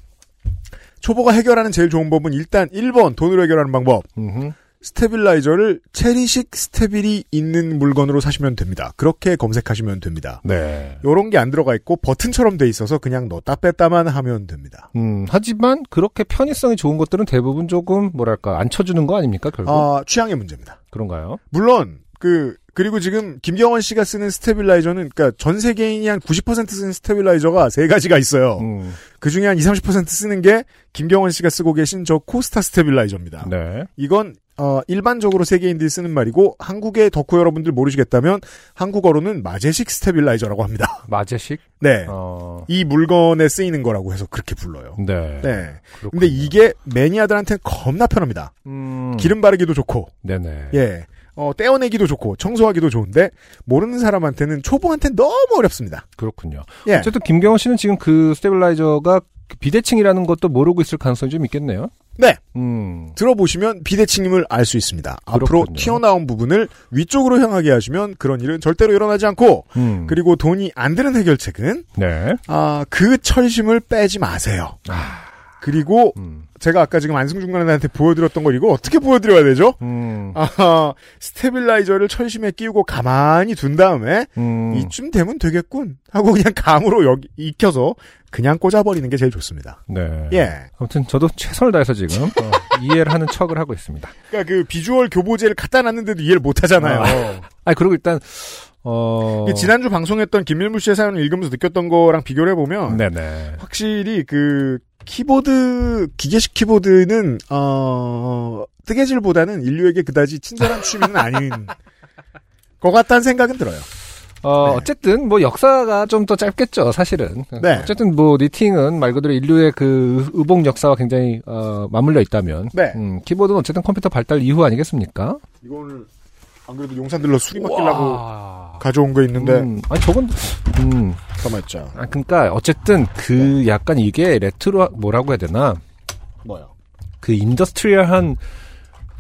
초보가 해결하는 제일 좋은 법은 일단 1번 돈으로 해결하는 방법. 음흠. 스테빌라이저를 체리식 스테빌이 있는 물건으로 사시면 됩니다. 그렇게 검색하시면 됩니다. 네. 요런 게 안 들어가 있고 버튼처럼 돼 있어서 그냥 넣었다 뺐다만 하면 됩니다. 음, 하지만 그렇게 편의성이 좋은 것들은 대부분 조금 뭐랄까 안 쳐주는 거 아닙니까 결국 아, 취향의 문제입니다. 그런가요? 물론 그 그리고 지금 김경원 씨가 쓰는 스테빌라이저는 그러니까 전 세계인이 한 90% 쓰는 스테빌라이저가 세 가지가 있어요. 음, 그 중에 한 20, 30% 쓰는 게 김경원 씨가 쓰고 계신 저 Costar stabilizer입니다. 네. 이건 어, 일반적으로 세계인들이 쓰는 말이고 한국의 덕후 여러분들 모르시겠다면 한국어로는 마제식 stabilizer라고 합니다. [laughs] 마제식. 네. 어, 이 물건에 쓰이는 거라고 해서 그렇게 불러요. 네. 네. 그렇군요. 근데 이게 매니아들한테는 겁나 편합니다. 음, 기름 바르기도 좋고, 네네. 예. 어, 떼어내기도 좋고, 청소하기도 좋은데, 모르는 사람한테는, 초보한테는 너무 어렵습니다. 그렇군요. 예. 어쨌든 김경원 씨는 지금 그 stabilizer가 비대칭이라는 것도 모르고 있을 가능성이 좀 있겠네요. 네. 음, 들어보시면 비대칭임을 알 수 있습니다. 앞으로 그렇군요. 튀어나온 부분을 위쪽으로 향하게 하시면 그런 일은 절대로 일어나지 않고, 음. 그리고 돈이 안 드는 해결책은, 네. 아, 그 철심을 빼지 마세요. 아, 그리고, 음, 제가 아까 지금 안승준 군한테 보여드렸던 걸 이거 어떻게 보여드려야 되죠? 음, [laughs] 아, stabilizer를 철심에 끼우고 가만히 둔 다음에, 음. 이쯤 되면 되겠군 하고 그냥 감으로 여기 익혀서 그냥 꽂아버리는 게 제일 좋습니다. 네. 예. 아무튼 저도 최선을 다해서 지금 어, [laughs] 이해를 하는 척을 하고 있습니다. 그러니까 그 비주얼 교보제를 갖다 놨는데도 이해를 못 하잖아요. 아, 그리고 일단 어그 지난주 방송했던 김일무 씨의 사연을 읽으면서 느꼈던 거랑 비교를 해보면 네네. 확실히 그 키보드 기계식 키보드는 어 뜨개질보다는 인류에게 그다지 친절한 취미는 아닌 것 같다는 생각은 들어요. 어, 네. 어쨌든 뭐 역사가 좀 더 짧겠죠, 사실은. 네. 어쨌든 뭐 knitting은 말 그대로 인류의 그 의복 역사와 굉장히 어, 맞물려 있다면 네. 음, 키보드는 어쨌든 컴퓨터 발달 이후 아니겠습니까? 이거는 안 그래도 용산들러 수리 맡기려고 와. 가져온 거 있는데 음, 아니 저건 음, 가만있자. 아 그러니까 어쨌든 그 약간 이게 레트로 뭐라고 해야 되나? 뭐요? 그 industrial한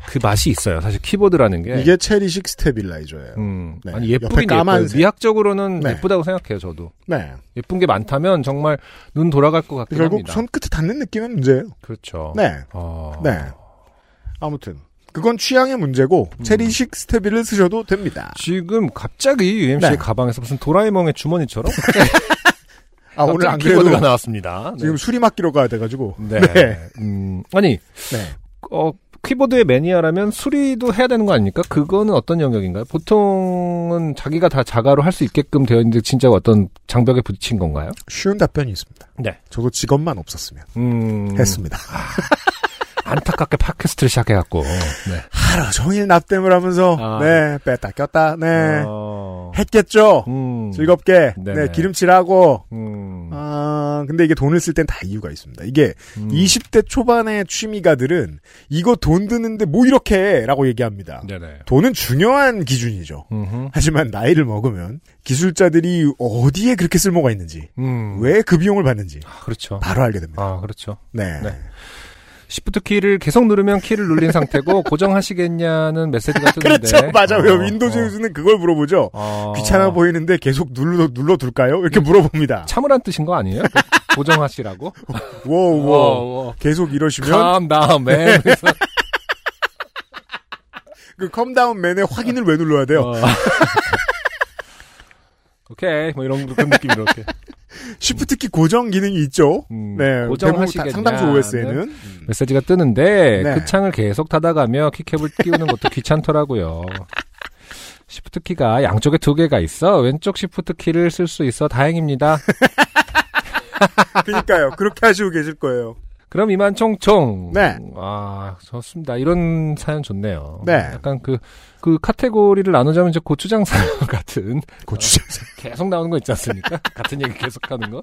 그 맛이 있어요. 사실 키보드라는 게 이게 체리식 stabilizer예요. 음, 네. 아니 예쁘긴 예뻐요. 까만색. 미학적으로는 네. 예쁘다고 생각해요. 저도 네. 예쁜 게 많다면 정말 눈 돌아갈 것 같긴 결국 합니다. 손끝에 닿는 느낌은 문제예요. 그렇죠. 네. 어... 네. 아무튼 그건 취향의 문제고 음. 체리식 스테빌을 쓰셔도 됩니다. 지금 갑자기 UMC의 네. 가방에서 무슨 도라에몽의 주머니처럼 [laughs] 아 오늘 안 그래도 나왔습니다. 네. 지금 수리 맡기러 가야 돼가지고. 네. 네. 음, 아니 네. 어, 키보드의 매니아라면 수리도 해야 되는 거 아닙니까? 그거는 어떤 영역인가요? 보통은 자기가 다 자가로 할 수 있게끔 되어 있는데 진짜 어떤 장벽에 부딪힌 건가요? 쉬운 답변이 있습니다. 네. 저도 직업만 없었으면 음, 했습니다. 안타깝게 팟캐스트를 시작해갖고. 네. 하루 종일 납땜을 하면서 아. 네 뺐다 꼈다 네 어, 했겠죠. 음, 즐겁게 네네. 네 기름칠하고 음, 아 근데 이게 돈을 쓸 땐 다 이유가 있습니다. 이게 음. 20대 초반의 취미가들은 이거 돈 드는데 뭐 이렇게 해라고 얘기합니다. 네네. 돈은 중요한 기준이죠. 음흠. 하지만 나이를 먹으면 기술자들이 어디에 그렇게 쓸모가 있는지 음. 왜그 비용을 받는지 아, 그렇죠. 바로 알게 됩니다. 아, 그렇죠. 네. 네. 시프트 키를 계속 누르면 키를 눌린 [laughs] 상태고 고정하시겠냐는 메시지가 뜨는데. 그렇죠. 맞아. 요 어, 윈도우즈 어. 그걸 물어보죠. 어. 귀찮아 보이는데 계속 눌러 눌러둘까요? 이렇게 물어봅니다. 참으란 뜻인 거 아니에요? 고정하시라고? 워우 워. 워. 계속 이러시면 calm down man [laughs] 그 calm down man의 확인을 왜 눌러야 돼요? 어. [laughs] 오케이 뭐 이런 그런 느낌 이렇게 시프트키 고정 기능이 있죠. 음, 네. 다- 상당수 OS에는 메시지가 뜨는데 네. 그 창을 계속 닫아가며 keycap을 끼우는 것도 귀찮더라고요. 시프트 키가 양쪽에 두 개가 있어 왼쪽 시프트 키를 쓸 수 있어 다행입니다. [laughs] 그러니까요. 그렇게 하시고 계실 거예요. 그럼 이만 총총. 네. 아, 좋습니다. 이런 사연 좋네요. 네. 약간 그, 그 카테고리를 나누자면 이제 고추장 사연 [laughs] 같은. 고추장. 계속 나오는 거 있지 않습니까? [laughs] 같은 얘기 계속 하는 거.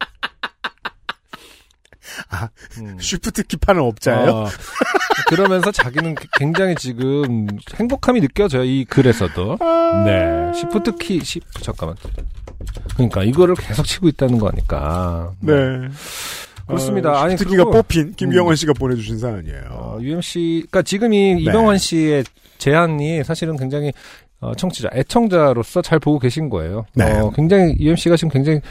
아, 음. 쉬프트 키파는 업자예요? 어, 그러면서 자기는 굉장히 지금 행복함이 느껴져요. 이 글에서도. 아. 네. 시프트 키, 시, 잠깐만. 그러니까 이거를 계속 치고 있다는 거니까. 네. 그렇습니다. 어, 아니, 그리고- 뽑힌 김경원 씨가 보내주신 사연이에요. 어, UMC, 그니까 지금 이 네. 이병헌 씨의 제안이 사실은 굉장히 어, 청취자, 애청자로서 잘 보고 계신 거예요. 네. 어, 굉장히 UMC가 지금 굉장히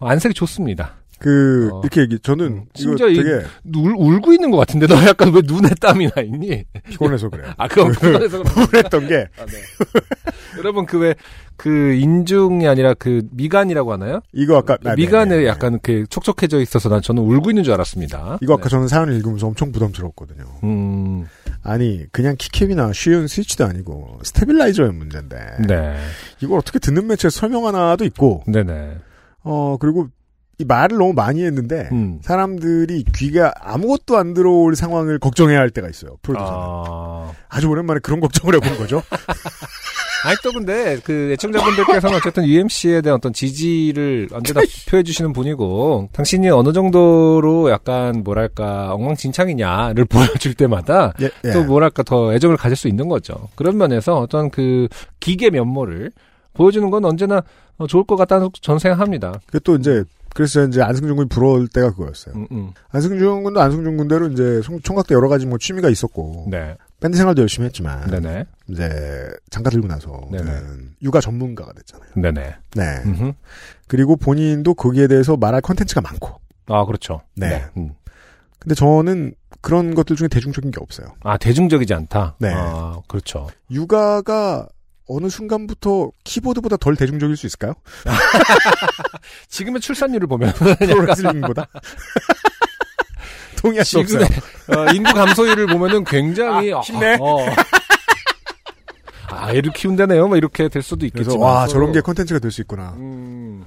안색이 좋습니다. 그, 어. 이렇게 얘기, 저는, 음, 이거 심지어 이- 되게 울, 울고 있는 것 같은데 너 약간 왜 눈에 땀이 나 있니? 피곤해서 그래요. [laughs] 아, 그건 그런 [laughs] 우울했던 게, 아, 네. [laughs] 여러분 그 왜 그 인중이 아니라 그 미간이라고 하나요? 이거 아까, 아, 네, 미간에 네, 네. 약간 그 촉촉해져 있어서 난 저는 울고 있는 줄 알았습니다. 이거 아까 네. 저는 사연을 읽으면서 엄청 부담스러웠거든요. 음, 아니, 그냥 keycap이나 쉬운 스위치도 아니고, stabilizer의 문제인데, 네, 이걸 어떻게 듣는 매체에 설명 하나도 있고, 네네. 어, 그리고 이 말을 너무 많이 했는데, 음. 사람들이 귀가 아무것도 안 들어올 상황을 걱정해야 할 때가 있어요, 프로듀서는. 아, 아... 주 오랜만에 그런 걱정을 해본 거죠. [laughs] 아니 또 근데 그 애청자분들께서는 어쨌든 UMC에 대한 어떤 지지를 언제나 [laughs] 표해 주시는 분이고 당신이 어느 정도로 약간 뭐랄까 엉망진창이냐를 [laughs] 보여줄 때마다 예, 예. 또 뭐랄까 더 애정을 가질 수 있는 거죠. 그런 면에서 어떤 그 기계 면모를 보여주는 건 언제나 어, 좋을 것 같다는 전 생각합니다. 그또 이제, 그래서 이제 안승준 군이 부러울 때가 그거였어요. 음, 음. 안승준 군도 안승준 군대로 이제 송- 총각 때 여러 가지 뭐 취미가 있었고, 네, 밴드 생활도 열심히 했지만, 네네, 이제 장가 들고 나서는 네네. 육아 전문가가 됐잖아요. 네네. 네. 음흠. 그리고 본인도 거기에 대해서 말할 컨텐츠가 많고. 아 그렇죠. 네. 음. 근데 저는 그런 것들 중에 대중적인 게 없어요. 아 대중적이지 않다. 네. 아 그렇죠. 육아가 어느 순간부터 키보드보다 덜 대중적일 수 있을까요? [laughs] 지금의 출산율을 보면 프로레슬링보다? [laughs] 동의할 수 없어요. [laughs] 어, 인구 감소율을 보면은 굉장히 아, 쉽네. 어, 아, 애를 키운다네요. 뭐 이렇게 될 수도 있겠지만. 와 서로- 저런 게 컨텐츠가 될 수 있구나. 음,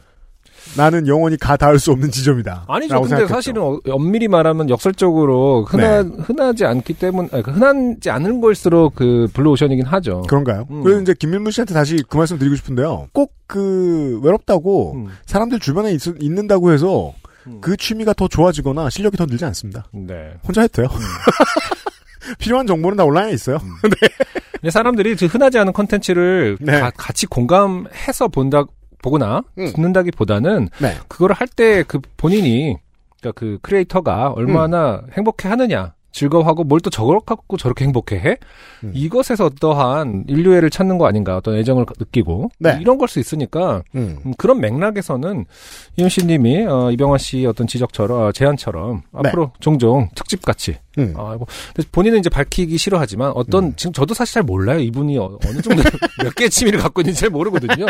나는 영원히 가 닿을 수 없는 지점이다. 아니죠. 근데 생각했죠. 사실은 어- 엄밀히 말하면 역설적으로 흔하, 네. 흔하지 않기 때문, 아니, 그 흔하지 않은 걸수록 그 블루오션이긴 하죠. 그런가요? 음. 그래서 이제 김민문 씨한테 다시 그 말씀 드리고 싶은데요. 꼭 그 외롭다고 음, 사람들 주변에 있, 있는다고 해서 음. 그 취미가 더 좋아지거나 실력이 더 늘지 않습니다. 네. 혼자 해도 돼요. [laughs] 필요한 정보는 다 온라인에 있어요. [laughs] 근데 사람들이 그 흔하지 않은 컨텐츠를 네. 가- 같이 공감해서 본다, 보거나 음. 듣는다기보다는 네. 그거를 할 때 그 본인이 그러니까 그 크리에이터가 얼마나 음. 행복해 하느냐 즐거워하고 뭘 또 저걸 갖고 저렇게 행복해 해 음. 이것에서 어떠한 인류애를 찾는 거 아닌가 어떤 애정을 느끼고 네. 이런 걸 수 있으니까 음. 음, 그런 맥락에서는 이윤씨님이 어, 이병헌 씨 어떤 지적처럼 어, 제안처럼 네. 앞으로 종종 특집 같이 음. 아, 뭐, 본인은 이제 밝히기 싫어하지만 어떤 음. 지금 저도 사실 잘 몰라요 이분이 어, 느 정도 [laughs] 몇 개의 취미를 갖고 있는지 잘 모르거든요.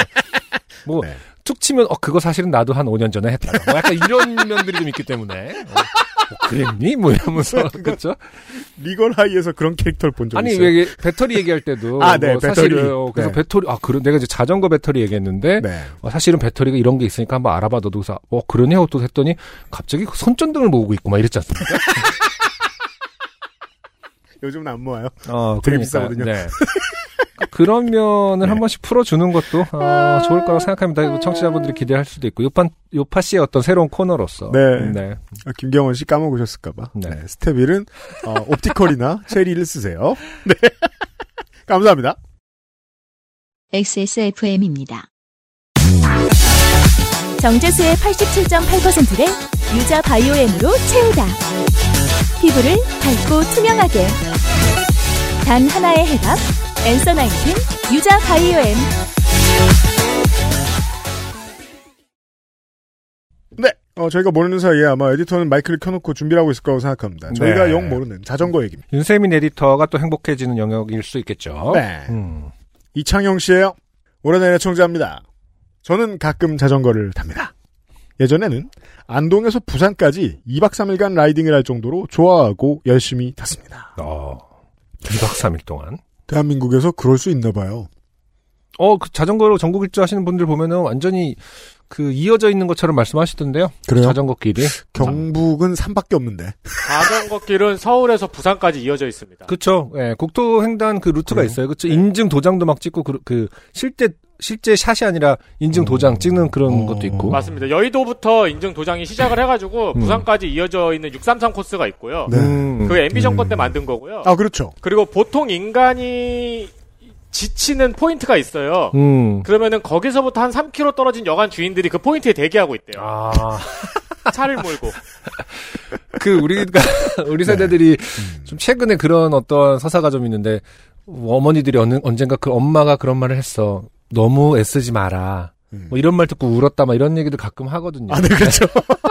뭐 네. 툭 치면 어 그거 사실은 나도 한 5년 전에 했다. 뭐 약간 이런 [laughs] 면들이 좀 있기 때문에 어, 뭐 그랬니? 뭐 이러면서 [laughs] 그렇죠. 리걸 하이에서 그런 캐릭터를 본 적이 아니 있어요. 왜 이게 배터리 얘기할 때도 아, 네, 뭐 배터리. 사실은 어, 그래서 네. 배터리 아 그래 내가 이제 자전거 배터리 얘기했는데 네. 어, 사실은 배터리가 이런 게 있으니까 한번 알아봐 너도 그래서 어 그러네 하고 또 했더니 갑자기 그 손전등을 모으고 있고 막 이랬지 않습니까? [laughs] 요즘은 안 모아요. 어, 되게 그러니까, 비싸거든요. 네. 그런 면을 네. 한 번씩 풀어주는 것도 어, 좋을 거라고 생각합니다. 청취자분들이 기대할 수도 있고 요파 요파 씨의 어떤 새로운 코너로서 네. 아, 김경원 씨 까먹으셨을까봐. 네. 네. 스테빌은 어, 옵티컬이나 체리를 쓰세요. [laughs] 네. 감사합니다. XSFM입니다. 정제수의 87.8%를 유자 바이오엠으로 채우다. 피부를 밝고 투명하게. 단 하나의 해답. 엔서 나인틴 유자 바이오엠. 네. 어, 저희가 모르는 사이에 아마 에디터는 마이크를 켜놓고 준비를 하고 있을 거라고 생각합니다. 저희가 네. 영 모르는 자전거 얘기입니다. 윤세민 에디터가 또 행복해지는 영역일 수 있겠죠. 네. 음. 이창영 씨예요. 오래된 애청자입니다. 저는 가끔 자전거를 탑니다. 예전에는 안동에서 부산까지 2박 3일간 라이딩을 할 정도로 좋아하고 열심히 탔습니다. 어. 2박 3일 동안. 대한민국에서 그럴 수 있나 봐요. 어, 그 자전거로 전국 일주 하시는 분들 보면은 완전히 그 이어져 있는 것처럼 말씀하시던데요. 그래요? 자전거 길이. 경북은 산밖에 없는데. 자전거 길은 서울에서 부산까지 이어져 있습니다. 그쵸. 예, 국토 횡단 그 루트가 그래요? 있어요. 그쵸. 인증 도장도 막 찍고 그, 그 실제 실제 샷이 아니라 인증 도장 찍는 그런 어. 것도 있고. 맞습니다. 여의도부터 인증 도장이 시작을 해가지고 음. 부산까지 이어져 있는 633 코스가 있고요. 네. 음. 그 MB 정권 때 음. 만든 거고요. 아, 그렇죠. 그리고 보통 인간이 지치는 포인트가 있어요. 음. 그러면은 거기서부터 한 3km 떨어진 여관 주인들이 그 포인트에 대기하고 있대요. 아. [laughs] 차를 몰고. 그 우리가 우리 세대들이 좀 최근에 그런 어떤 서사가 좀 있는데 어머니들이 어느, 언젠가 그 엄마가 그런 말을 했어. 너무 애쓰지 마라. 음. 뭐 이런 말 듣고 울었다 막 이런 얘기도 가끔 하거든요. 아, 네, 그렇죠. [laughs]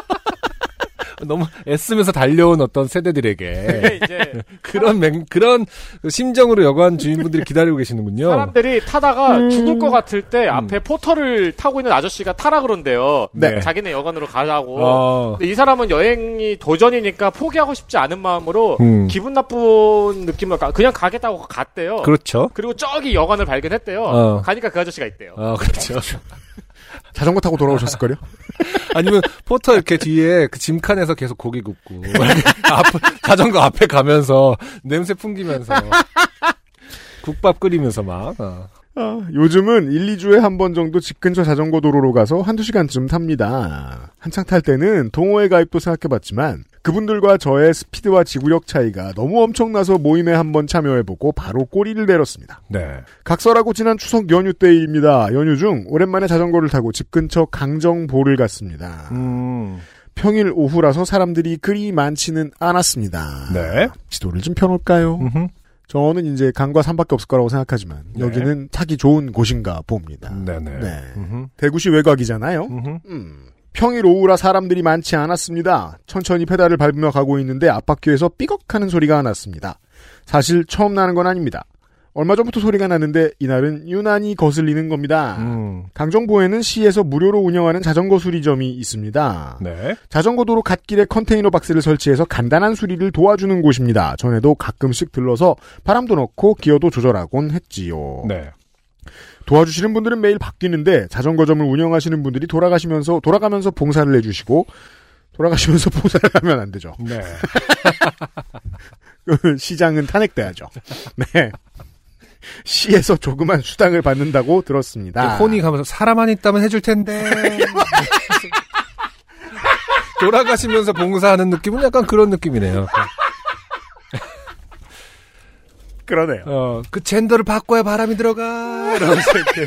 너무 애쓰면서 달려온 어떤 세대들에게 [laughs] 그런 맹, 그런 심정으로 여관 주인분들이 기다리고 계시는군요. 사람들이 타다가 죽을 것 같을 때 음. 앞에 포터를 타고 있는 아저씨가 타라 그런대요. 네. 자기네 여관으로 가자고. 어. 근데 이 사람은 여행이 도전이니까 포기하고 싶지 않은 마음으로 음. 기분 나쁜 느낌을 가- 그냥 가겠다고 갔대요. 그렇죠. 그리고 저기 여관을 발견했대요. 어. 가니까 그 아저씨가 있대요. 아, 그렇죠. [laughs] 자전거 타고 돌아오셨을걸요? [laughs] 아니면 포터 이렇게 뒤에 그 짐칸에서 계속 고기 굽고 [laughs] 앞, 자전거 앞에 가면서 냄새 풍기면서 국밥 끓이면서 막 어. 아, 요즘은 1, 2주에 한 번 정도 집 근처 자전거 도로로 가서 한두 시간쯤 탑니다. 한창 탈 때는 동호회 가입도 생각해봤지만 그분들과 저의 스피드와 지구력 차이가 너무 엄청나서 모임에 한번 참여해보고 바로 꼬리를 내렸습니다. 네. 각설하고 지난 추석 연휴 때입니다. 연휴 중 오랜만에 자전거를 타고 집 근처 강정보를 갔습니다. 음. 평일 오후라서 사람들이 그리 많지는 않았습니다. 네. 지도를 좀 펴놓을까요? 음흠. 저는 이제 강과 산밖에 없을 거라고 생각하지만 네. 여기는 타기 좋은 곳인가 봅니다. 네네. 네. 음흠. 대구시 외곽이잖아요. 음. 평일 오후라 사람들이 많지 않았습니다. 천천히 페달을 밟으며 가고 있는데 앞바퀴에서 삐걱하는 소리가 났습니다. 사실 처음 나는 건 아닙니다. 얼마 전부터 소리가 났는데 이날은 유난히 거슬리는 겁니다. 음. 강정보에는 시에서 무료로 운영하는 자전거 수리점이 있습니다. 네. 자전거 도로 갓길에 컨테이너 박스를 설치해서 간단한 수리를 도와주는 곳입니다. 전에도 가끔씩 들러서 바람도 넣고 기어도 조절하곤 했지요. 네. 도와주시는 분들은 매일 바뀌는데 자전거점을 운영하시는 분들이 돌아가시면서 돌아가면서 봉사를 해주시고 돌아가시면서 [laughs] 봉사를 하면 안 되죠. 네. [laughs] 그 시장은 탄핵돼야죠. 네. 시에서 조그만 수당을 받는다고 들었습니다. 혼이 가면서 사람만 있다면 해줄 텐데. [laughs] 돌아가시면서 봉사하는 느낌은 약간 그런 느낌이네요. 그러네요. 어, 그 젠더를 바꿔야 바람이 들어가. [laughs] 이러면서 이렇게.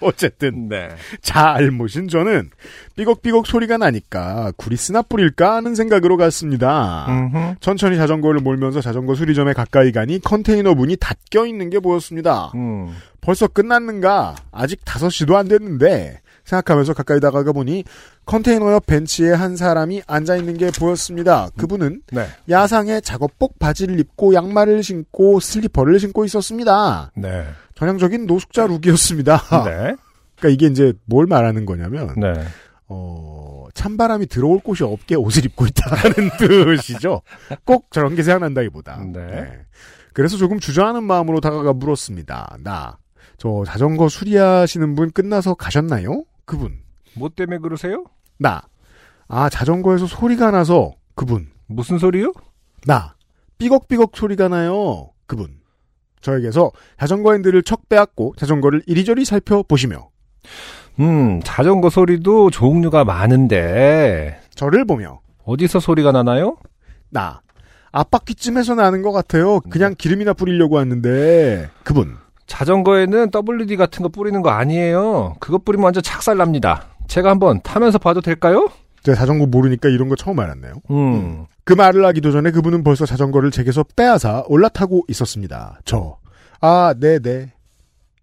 [laughs] 어쨌든 네. 잘 모신 저는 삐걱삐걱 소리가 나니까 구리스나 뿌릴까 하는 생각으로 갔습니다. 음흠. 천천히 자전거를 몰면서 자전거 수리점에 가까이 가니 컨테이너 문이 닫혀 있는 게 보였습니다. 음. 벌써 끝났는가? 아직 5시도 안 됐는데 생각하면서 가까이 다가가 보니 컨테이너 옆 벤치에 한 사람이 앉아 있는 게 보였습니다. 그분은 네. 야상에 작업복 바지를 입고 양말을 신고 슬리퍼를 신고 있었습니다. 네. 전형적인 노숙자 룩이었습니다. 네. [laughs] 그러니까 이게 이제 뭘 말하는 거냐면 네. 어, 찬바람이 들어올 곳이 없게 옷을 입고 있다는 [laughs] 뜻이죠. 꼭 저런 게 생각난다기보다. 네. 그래서 조금 주저하는 마음으로 다가가 물었습니다. 나, 저 자전거 수리하시는 분 끝나서 가셨나요? 그분. 뭐 때문에 그러세요? 나. 아, 자전거에서 소리가 나서 그분. 무슨 소리요? 나. 삐걱삐걱 소리가 나요. 그분. 저에게서 자전거 핸들을 척 빼앗고 자전거를 이리저리 살펴보시며 음, 자전거 소리도 종류가 많은데, 저를 보며 어디서 소리가 나나요? 나. 앞바퀴쯤에서 나는 것 같아요. 그냥 기름이나 뿌리려고 왔는데 그분. 자전거에는 WD 같은 거 뿌리는 거 아니에요. 그거 뿌리면 완전 착살 납니다. 제가 한번 타면서 봐도 될까요? 제가 자전거 모르니까 이런 거 처음 알았네요. 음. 그 말을 하기도 전에 그분은 벌써 자전거를 제게서 빼앗아 올라타고 있었습니다. 저. 아, 네네.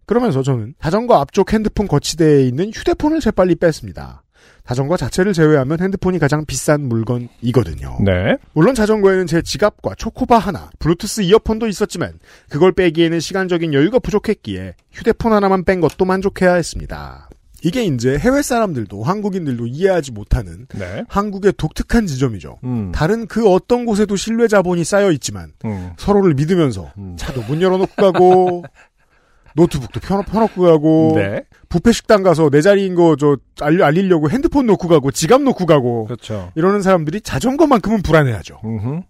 그러면서 저는 자전거 앞쪽 핸드폰 거치대에 있는 휴대폰을 재빨리 뺐습니다. 자전거 자체를 제외하면 핸드폰이 가장 비싼 물건이거든요. 네. 물론 자전거에는 제 지갑과 초코바 하나, 블루투스 이어폰도 있었지만 그걸 빼기에는 시간적인 여유가 부족했기에 휴대폰 하나만 뺀 것도 만족해야 했습니다. 이게 이제 해외 사람들도 한국인들도 이해하지 못하는 네. 한국의 독특한 지점이죠. 음. 다른 그 어떤 곳에도 신뢰 자본이 쌓여 있지만 음. 서로를 믿으면서 음. 차도 문 열어놓고 가고 [laughs] 노트북도 펴, 펴놓고 가고 네. 부페 식당 가서 내 자리인 거 저 알리려고 핸드폰 놓고 가고 지갑 놓고 가고 그렇죠. 이러는 사람들이 자전거만큼은 불안해하죠. 음흠.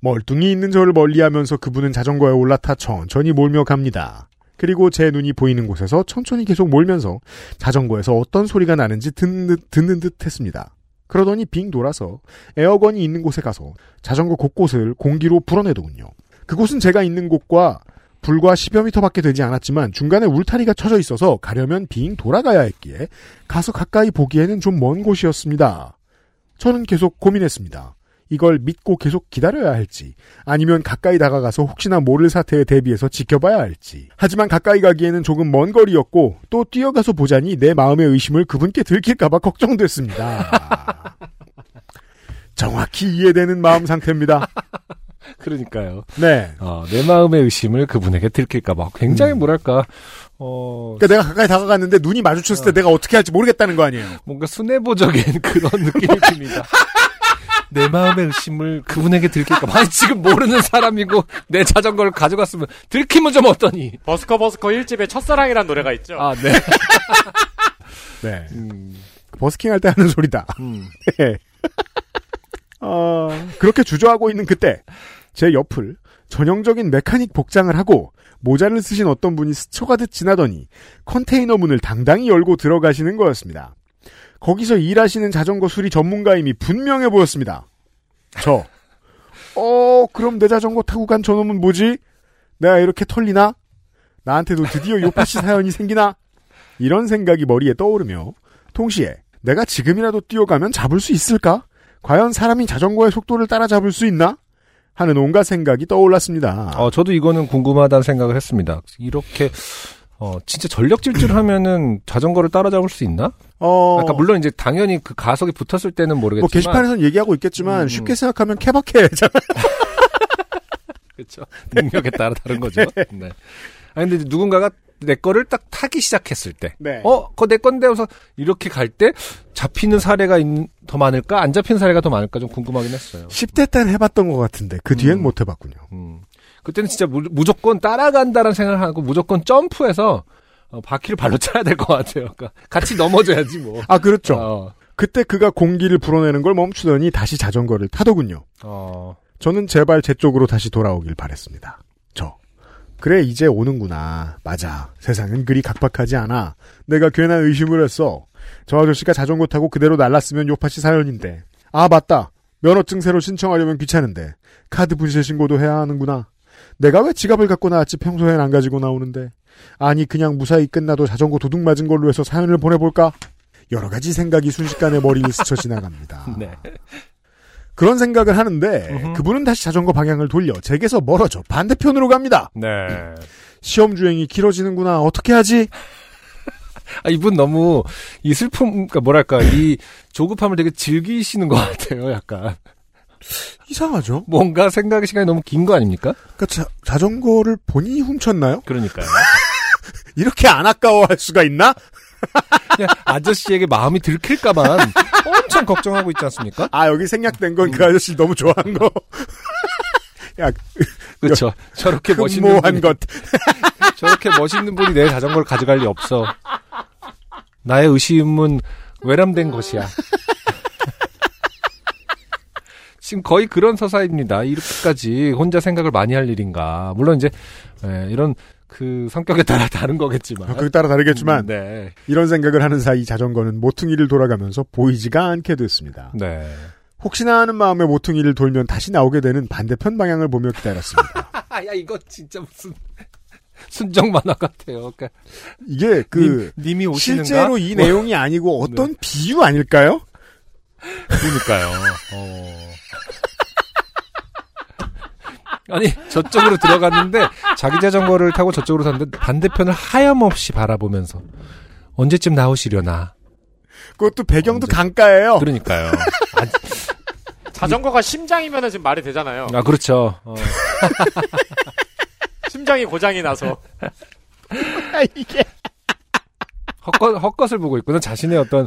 멀뚱히 있는 저를 멀리하면서 그분은 자전거에 올라타 천천히 몰며 갑니다. 그리고 제 눈이 보이는 곳에서 천천히 계속 몰면서 자전거에서 어떤 소리가 나는지 듣는 듯, 듣는 듯 했습니다. 그러더니 빙 돌아서 에어건이 있는 곳에 가서 자전거 곳곳을 공기로 불어내더군요. 그곳은 제가 있는 곳과 불과 10여 미터밖에 되지 않았지만 중간에 울타리가 쳐져 있어서 가려면 빙 돌아가야 했기에 가서 가까이 보기에는 좀 먼 곳이었습니다. 저는 계속 고민했습니다. 이걸 믿고 계속 기다려야 할지 아니면 가까이 다가가서 혹시나 모를 사태에 대비해서 지켜봐야 할지 하지만 가까이 가기에는 조금 먼 거리였고 또 뛰어가서 보자니 내 마음의 의심을 그분께 들킬까봐 걱정됐습니다. [laughs] 정확히 이해되는 마음 상태입니다. [laughs] 그러니까요. 네. 어, 내 마음의 의심을 그분에게 들킬까봐 굉장히 뭐랄까 어 그러니까 내가 가까이 다가갔는데 눈이 마주쳤을 때 내가 어떻게 할지 모르겠다는 거 아니에요. 뭔가 순애보적인 [laughs] 그런 느낌이 듭니다. 내 마음의 의심을 그분에게 들킬까 봐 아니 지금 모르는 사람이고 내 자전거를 가져갔으면 들키면 좀 어떠니? 버스커 버스커 1집에 첫사랑이란 노래가 있죠. 아 네. [laughs] 네. 음, 버스킹 할 때 하는 소리다. 음. 네. [laughs] 어, 그렇게 주저하고 있는 그때 제 옆을 전형적인 메카닉 복장을 하고 모자를 쓰신 어떤 분이 스쳐가듯 지나더니 컨테이너 문을 당당히 열고 들어가시는 거였습니다. 거기서 일하시는 자전거 수리 전문가임이 분명해 보였습니다. 저, 어, 그럼 내 자전거 타고 간 저놈은 뭐지? 내가 이렇게 털리나? 나한테도 드디어 요파시 사연이 생기나? 이런 생각이 머리에 떠오르며 동시에 내가 지금이라도 뛰어가면 잡을 수 있을까? 과연 사람이 자전거의 속도를 따라잡을 수 있나? 하는 온갖 생각이 떠올랐습니다. 어 저도 이거는 궁금하다는 생각을 했습니다. 이렇게 어 진짜 전력 질주를 하면은 자전거를 따라잡을 수 있나? 어, 그러니까 물론 이제 당연히 그 가속이 붙었을 때는 모르겠지만 뭐 게시판에서는 얘기하고 있겠지만 음. 쉽게 생각하면 케바케잖아. [laughs] 그렇죠. 능력에 따라 다른 거죠. 네. 아니 근데 이제 누군가가 내 거를 딱 타기 시작했을 때, 네. 어, 그거 내 건데 하면서 이렇게 갈 때 잡히는 사례가 있- 더 많을까? 안 잡히는 사례가 더 많을까? 좀 궁금하긴 했어요. 10대 때는 해봤던 것 같은데 그 뒤엔 음. 못 해봤군요. 음. 그때는 진짜 무, 무조건 따라간다는 생각을 하고 무조건 점프해서 어, 바퀴를 발로 차야 될 것 같아요. 그러니까 같이 넘어져야지 뭐. 아 그렇죠. 어, 그때 그가 공기를 불어내는 걸 멈추더니 다시 자전거를 타더군요. 어, 저는 제발 제 쪽으로 다시 돌아오길 바랬습니다. 저. 그래 이제 오는구나. 맞아. 세상은 그리 각박하지 않아. 내가 괜한 의심을 했어. 저 아저씨가 자전거 타고 그대로 날랐으면 요파시 사연인데. 아 맞다. 면허증 새로 신청하려면 귀찮은데. 카드 분실 신고도 해야 하는구나. 내가 왜 지갑을 갖고 나왔지 평소엔 안 가지고 나오는데. 아니 그냥 무사히 끝나도 자전거 도둑 맞은 걸로 해서 사연을 보내볼까? 여러 가지 생각이 순식간에 머리를 스쳐 지나갑니다. [laughs] 네. 그런 생각을 하는데 음흠. 그분은 다시 자전거 방향을 돌려 제게서 멀어져 반대편으로 갑니다. 네. 시험 주행이 길어지는구나. 어떻게 하지? [laughs] 아, 이분 너무 이 슬픔, 그러니까 뭐랄까 이 조급함을 되게 즐기시는 것 같아요. 약간 이상하죠. 뭔가 생각의 시간이 너무 긴 거 아닙니까? 그러니까 자, 자전거를 본인이 훔쳤나요? 그러니까요. [laughs] 이렇게 안 아까워할 수가 있나? 그냥 아저씨에게 마음이 들킬까만 엄청 걱정하고 있지 않습니까? 아 여기 생략된 건 그 아저씨 너무 좋아한 거. [laughs] 야 그렇죠. 저렇게 멋있는 흠모한 분이, 것. [laughs] 저렇게 멋있는 분이 내 자전거를 가져갈 리 없어. 나의 의심은 외람된 것이야. 지금 거의 그런 서사입니다. 이렇게까지 혼자 생각을 많이 할 일인가. 물론 이제 예, 이런 그 성격에 따라 [laughs] 다른 거겠지만. 거기에 따라 다르겠지만 네. 이런 생각을 하는 사이 자전거는 모퉁이를 돌아가면서 보이지가 않게 됐습니다. 네. 혹시나 하는 마음에 모퉁이를 돌면 다시 나오게 되는 반대편 방향을 보며 기다렸습니다. [laughs] 야 이거 진짜 무슨 [laughs] 순정 만화 같아요. 그러니까 이게 그 님, 오시는가? 실제로 이 뭐, 내용이 아니고 어떤 비유 아닐까요? 그러니까요. 어. 아니 저쪽으로 들어갔는데 자기 자전거를 타고 저쪽으로 탔는데 반대편을 하염없이 바라보면서 언제쯤 나오시려나. 그것도 배경도 언제- 강가예요. 그러니까요. [laughs] 자전거가 심장이면은 지금 말이 되잖아요. 아 그렇죠. 어. [laughs] 심장이 고장이 나서. [laughs] 이게 헛것 헛것을 보고 있구나. 자신의 어떤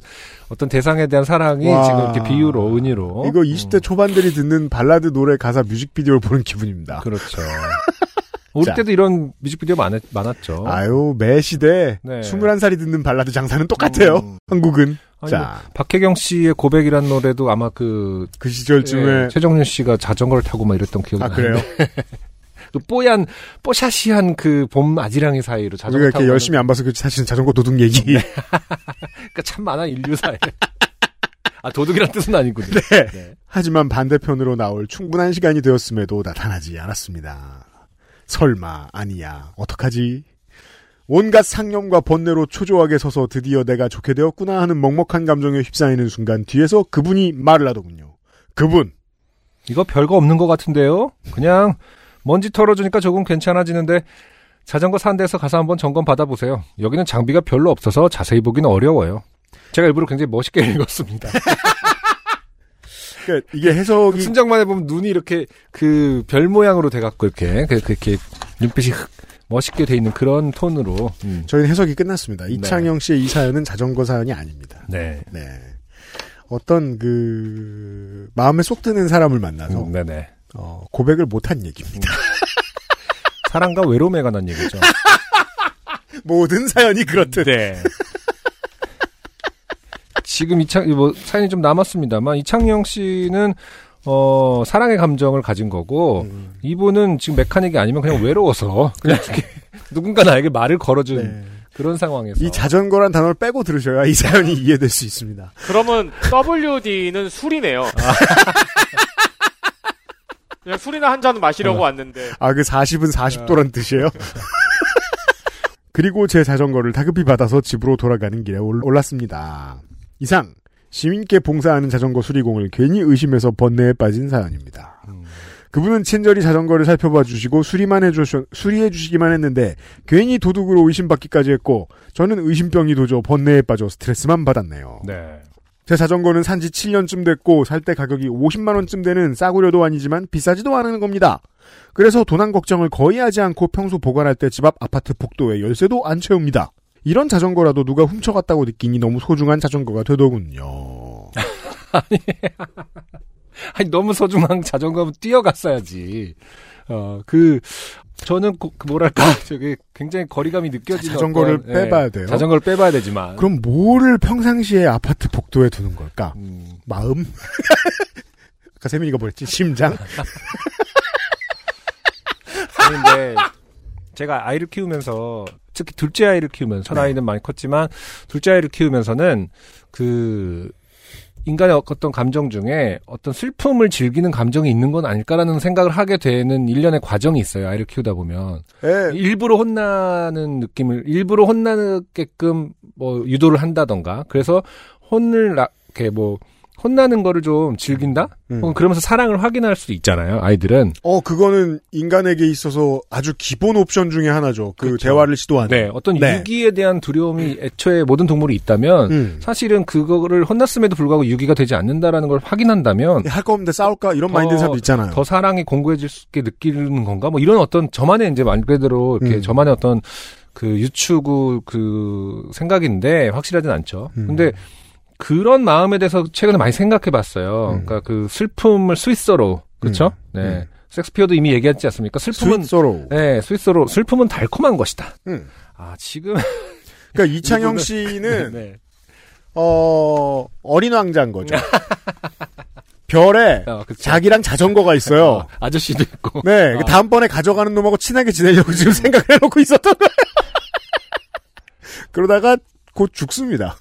어떤 대상에 대한 사랑이 와. 지금 이렇게 비유로 은유로. 이거 20대 초반들이 듣는 발라드 노래 가사 뮤직비디오를 보는 기분입니다. 그렇죠. [laughs] 우리 자. 때도 이런 뮤직비디오 많았, 많았죠. 아유, 매 시대 네. 21살이 듣는 발라드 장사는 똑같아요. 음. 한국은. 아니, 자, 박혜경 씨의 고백이란 노래도 아마 그 그 시절쯤에 예, 최정윤 씨가 자전거를 타고 막 이랬던 기억이 아 나는데 그래요? 그 뽀얀 뽀샤시한 그 봄 아지랑이 사이로 자전거 우리가 타고 이렇게 열심히 안 봐서 그 사실은 자전거 도둑 얘기. 가는- [laughs] 그러니까 참 많아 인류 사에 [laughs] 아 도둑이란 뜻은 아니군요. 네. 네. 하지만 반대편으로 나올 충분한 시간이 되었음에도 나타나지 않았습니다. 설마 아니야 어떡하지? 온갖 상념과 번뇌로 초조하게 서서 드디어 내가 좋게 되었구나 하는 먹먹한 감정에 휩싸이는 순간 뒤에서 그분이 말을 하더군요. 그분 이거 별거 없는 것 같은데요. 그냥 먼지 털어주니까 조금 괜찮아지는데 자전거 산 데서 가서 한번 점검 받아보세요. 여기는 장비가 별로 없어서 자세히 보기는 어려워요. 제가 일부러 굉장히 멋있게 [laughs] 읽었습니다. 그러니까 이게 해석이 순정만 해보면 눈이 이렇게 그 별 모양으로 돼갖고 이렇게 그- 그렇게 눈빛이 흑- 멋있게 돼 있는 그런 톤으로. 음. 저희는 해석이 끝났습니다. 이창영 씨의 이 사연은 자전거 사연이 아닙니다. 네. 네. 어떤 그 마음에 쏙 드는 사람을 만나서 음, 네네. 어, 고백을 못한 얘기입니다. [laughs] 사랑과 외로움에 관한 얘기죠. [laughs] 모든 사연이 그렇듯. 네. 지금 이창 뭐 사연이 좀 남았습니다만 이창영 씨는 어 사랑의 감정을 가진 거고 음. 이분은 지금 메카닉이 아니면 그냥 외로워서 그냥 이렇게 [laughs] 누군가 나에게 말을 걸어준 네. 그런 상황에서 이 자전거란 단어를 빼고 들으셔야 이 사연이 이해될 수 있습니다. 그러면 WD는 술이네요. 그냥 술이나 한 잔 마시려고 왔는데 아, 그 40은 40도란 뜻이에요? [laughs] 그리고 제 자전거를 다급히 받아서 집으로 돌아가는 길에 올- 올랐습니다. 이상, 시민께 봉사하는 자전거 수리공을 괜히 의심해서 번뇌에 빠진 사연입니다. 음. 그분은 친절히 자전거를 살펴봐 주시고 수리만 해주시, 수리해 주시기만 했는데 괜히 도둑으로 의심받기까지 했고 저는 의심병이 도져 번뇌에 빠져 스트레스만 받았네요. 네. 제 자전거는 산지 7년쯤 됐고 살 때 가격이 50만 원쯤 되는 싸구려도 아니지만 비싸지도 않은 겁니다. 그래서 도난 걱정을 거의 하지 않고 평소 보관할 때 집 앞 아파트 복도에 열쇠도 안 채웁니다. 이런 자전거라도 누가 훔쳐갔다고 느끼니 너무 소중한 자전거가 되더군요. [laughs] 아니 너무 소중한 자전거면 뛰어갔어야지. 어 그 저는 고- 그 뭐랄까 [laughs] 저기 굉장히 거리감이 느껴지는 자전거를 어떤, 빼봐야 예, 돼요? 자전거를 빼봐야 되지만. 그럼 뭐를 평상시에 아파트 복도에 두는 걸까? 음, 마음? [laughs] 아까 세민이가 뭐랬지? 심장? [laughs] 근데 제가 아이를 키우면서 특히 둘째 아이를 키우면서 첫 네. 아이는 많이 컸지만 둘째 아이를 키우면서는 그 인간의 어떤 감정 중에 어떤 슬픔을 즐기는 감정이 있는 건 아닐까라는 생각을 하게 되는 일련의 과정이 있어요. 아이를 키우다 보면 예. 일부러 혼나는 느낌을 일부러 혼나게끔 뭐 유도를 한다던가 그래서 혼을 나- 이렇게 뭐 혼나는 거를 좀 즐긴다? 음. 그러면서 사랑을 확인할 수도 있잖아요. 아이들은 어, 그거는 인간에게 있어서 아주 기본 옵션 중에 하나죠. 그 그렇죠. 대화를 시도하는. 네, 어떤 네. 유기에 대한 두려움이 애초에 모든 동물이 있다면 음. 사실은 그거를 혼났음에도 불구하고 유기가 되지 않는다라는 걸 확인한다면 할 거 없는데 싸울까? 이런 더- 마인드는 사람도 있잖아요. 더 사랑이 공고해질 수 있게 느끼는 건가? 뭐 이런 어떤 저만의 이제 말 그대로 이렇게 음. 저만의 어떤 그 유추구 그 생각인데 확실하진 않죠. 음. 근데 그런 마음에 대해서 최근에 많이 생각해 봤어요. 음. 그러니까 그 슬픔을 sweet sorrow 그렇죠? 음. 네. 음. 섹스피어도 이미 얘기했지 않습니까? 슬픔은 sweet sorrow. 네, sweet sorrow 슬픔은 달콤한 것이다. 음. 아, 지금 [laughs] 그러니까 이창영 씨는 [laughs] 네. 어 어린 왕자인 거죠. 별에 [laughs] 어. 자기랑 자전거가 있어요. 어, 아저씨도 있고. 네, 그 어. 다음번에 가져가는 놈하고 친하게 지내려고 지금 생각을 해놓고 있었던 거예요. 그러다가 곧 죽습니다.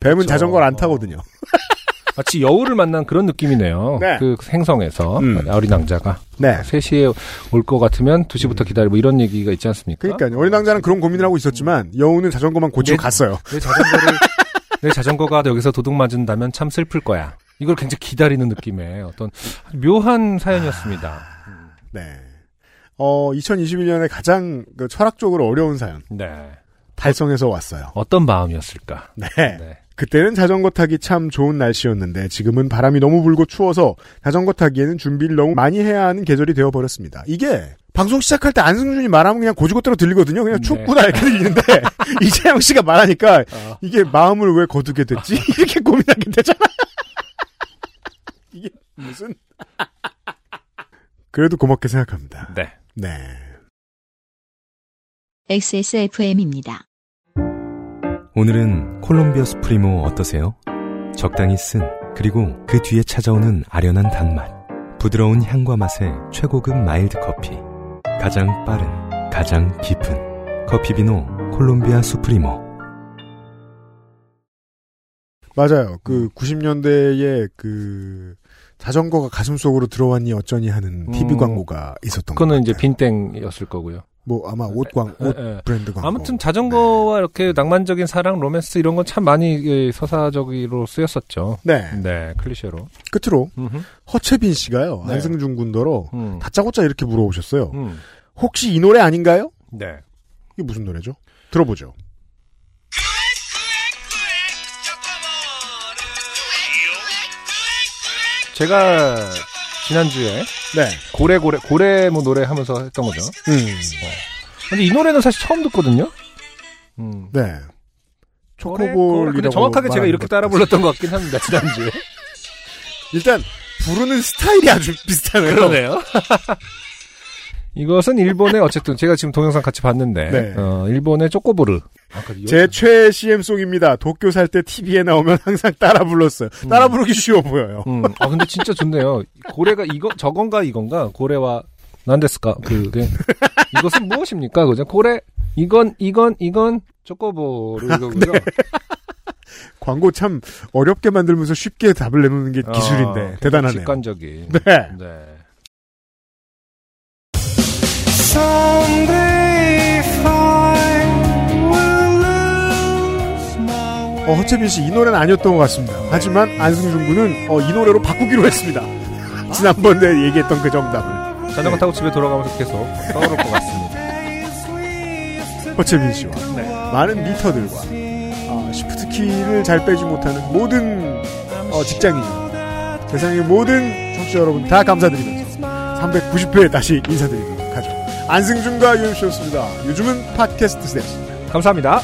뱀은 그쵸. 자전거를 안 타거든요. [laughs] 마치 여우를 만난 그런 느낌이네요. 네. 그 행성에서 음. 어린 왕자가 네. 3시에 올 것 같으면 2시부터 기다리고 이런 얘기가 있지 않습니까? 그러니까요. 어린 왕자는 그런 고민을 하고 있었지만 여우는 자전거만 고치고 네. 갔어요. 내 자전거를 내 자전거가 여기서 도둑 맞은다면 참 슬플 거야. 이걸 굉장히 기다리는 느낌의 어떤 묘한 사연이었습니다. 네. 어, 2021년에 가장 그 철학적으로 어려운 사연 네. 달성해서 왔어요. 어떤 마음이었을까? 네. 네. 그때는 자전거 타기 참 좋은 날씨였는데 지금은 바람이 너무 불고 추워서 자전거 타기에는 준비를 너무 많이 해야 하는 계절이 되어버렸습니다. 이게 방송 시작할 때 안승준이 말하면 그냥 고지고대로 들리거든요. 그냥 네. 춥구나 이렇게 들리는데 [laughs] 이재영 씨가 말하니까 어. 이게 마음을 왜 거두게 됐지? 이렇게 고민하게 되잖아. [laughs] 이게 무슨 그래도 고맙게 생각합니다. 네. 네. XSFM입니다. 오늘은 콜롬비아 수프리모 어떠세요? 적당히 쓴 그리고 그 뒤에 찾아오는 아련한 단맛 부드러운 향과 맛의 최고급 mild 커피 가장 빠른 가장 깊은 커피 비노 콜롬비아 수프리모 맞아요. 그 90년대에 그 자전거가 가슴 속으로 들어왔니 어쩌니 하는 음. TV 광고가 있었던 것 그거는 이제 같아요. 빈땡이었을 거고요. 뭐 아마 옷 광, 옷 예, 예. 브랜드 광고. 아무튼 자전거와 이렇게 낭만적인 사랑, 로맨스 이런 건 참 많이 예, 서사적으로 쓰였었죠. 네. 네, 클리셰로. 끝으로 음흠. 허채빈 씨가요. 네. 안승준 군더러 음. 다짜고짜 이렇게 물어보셨어요. 음. 혹시 이 노래 아닌가요? 네. 이게 무슨 노래죠? 들어보죠. 제가 지난주에 네. 고래 고래 고래모 노래 하면서 했던 거죠. 음. 근데 이 노래는 사실 처음 듣거든요. 음. 네. 고래, 고래. 초코볼이라고 근데 정확하게 제가 이렇게 것 따라. 불렀던 것 같긴 합니다. 지난주에. [laughs] 일단 부르는 스타일이 아주 비슷하네요. 그러네요. [laughs] 이것은 일본의 어쨌든 제가 지금 동영상 같이 봤는데 네. 어, 일본의 쪼꼬보르. 제 최애 CM송입니다. 도쿄 살 때 TV에 나오면 항상 따라 불렀어요. 따라 부르기 쉬워 보여요. 음, 아 근데 진짜 좋네요. 고래가 이거 저건가 이건가 고래와 난데스까 그게 이것은 무엇입니까 그죠? 고래 이건 이건 이건 쪼꼬보르 이거고요. 광고 참 어렵게 만들면서 쉽게 답을 내놓는 게 기술인데 아, 대단하네요. 직관적인. 네. 네. 어, 허채빈 씨 이 노래는 아니었던 것 같습니다. 하지만 안승준 군은 어, 이 노래로 바꾸기로 했습니다. 지난번에 얘기했던 그 정답을 자전거 타고 집에 돌아가면서 계속 떠오를 것 같습니다. 허채빈 씨와 많은 미터들과 아, 시프트 키를 잘 빼지 못하는 모든 어, 직장인 세상의 모든 청취자 여러분 다 감사드리면서 390회에 다시 인사드리도록 하죠. 안승준과 유현씨였습니다. 요즘은 팟캐스트 시대였습니다. 감사합니다.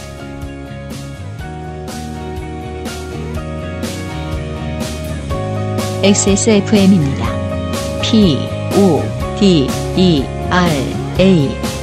XSFM입니다. P, O, D, E, R, A.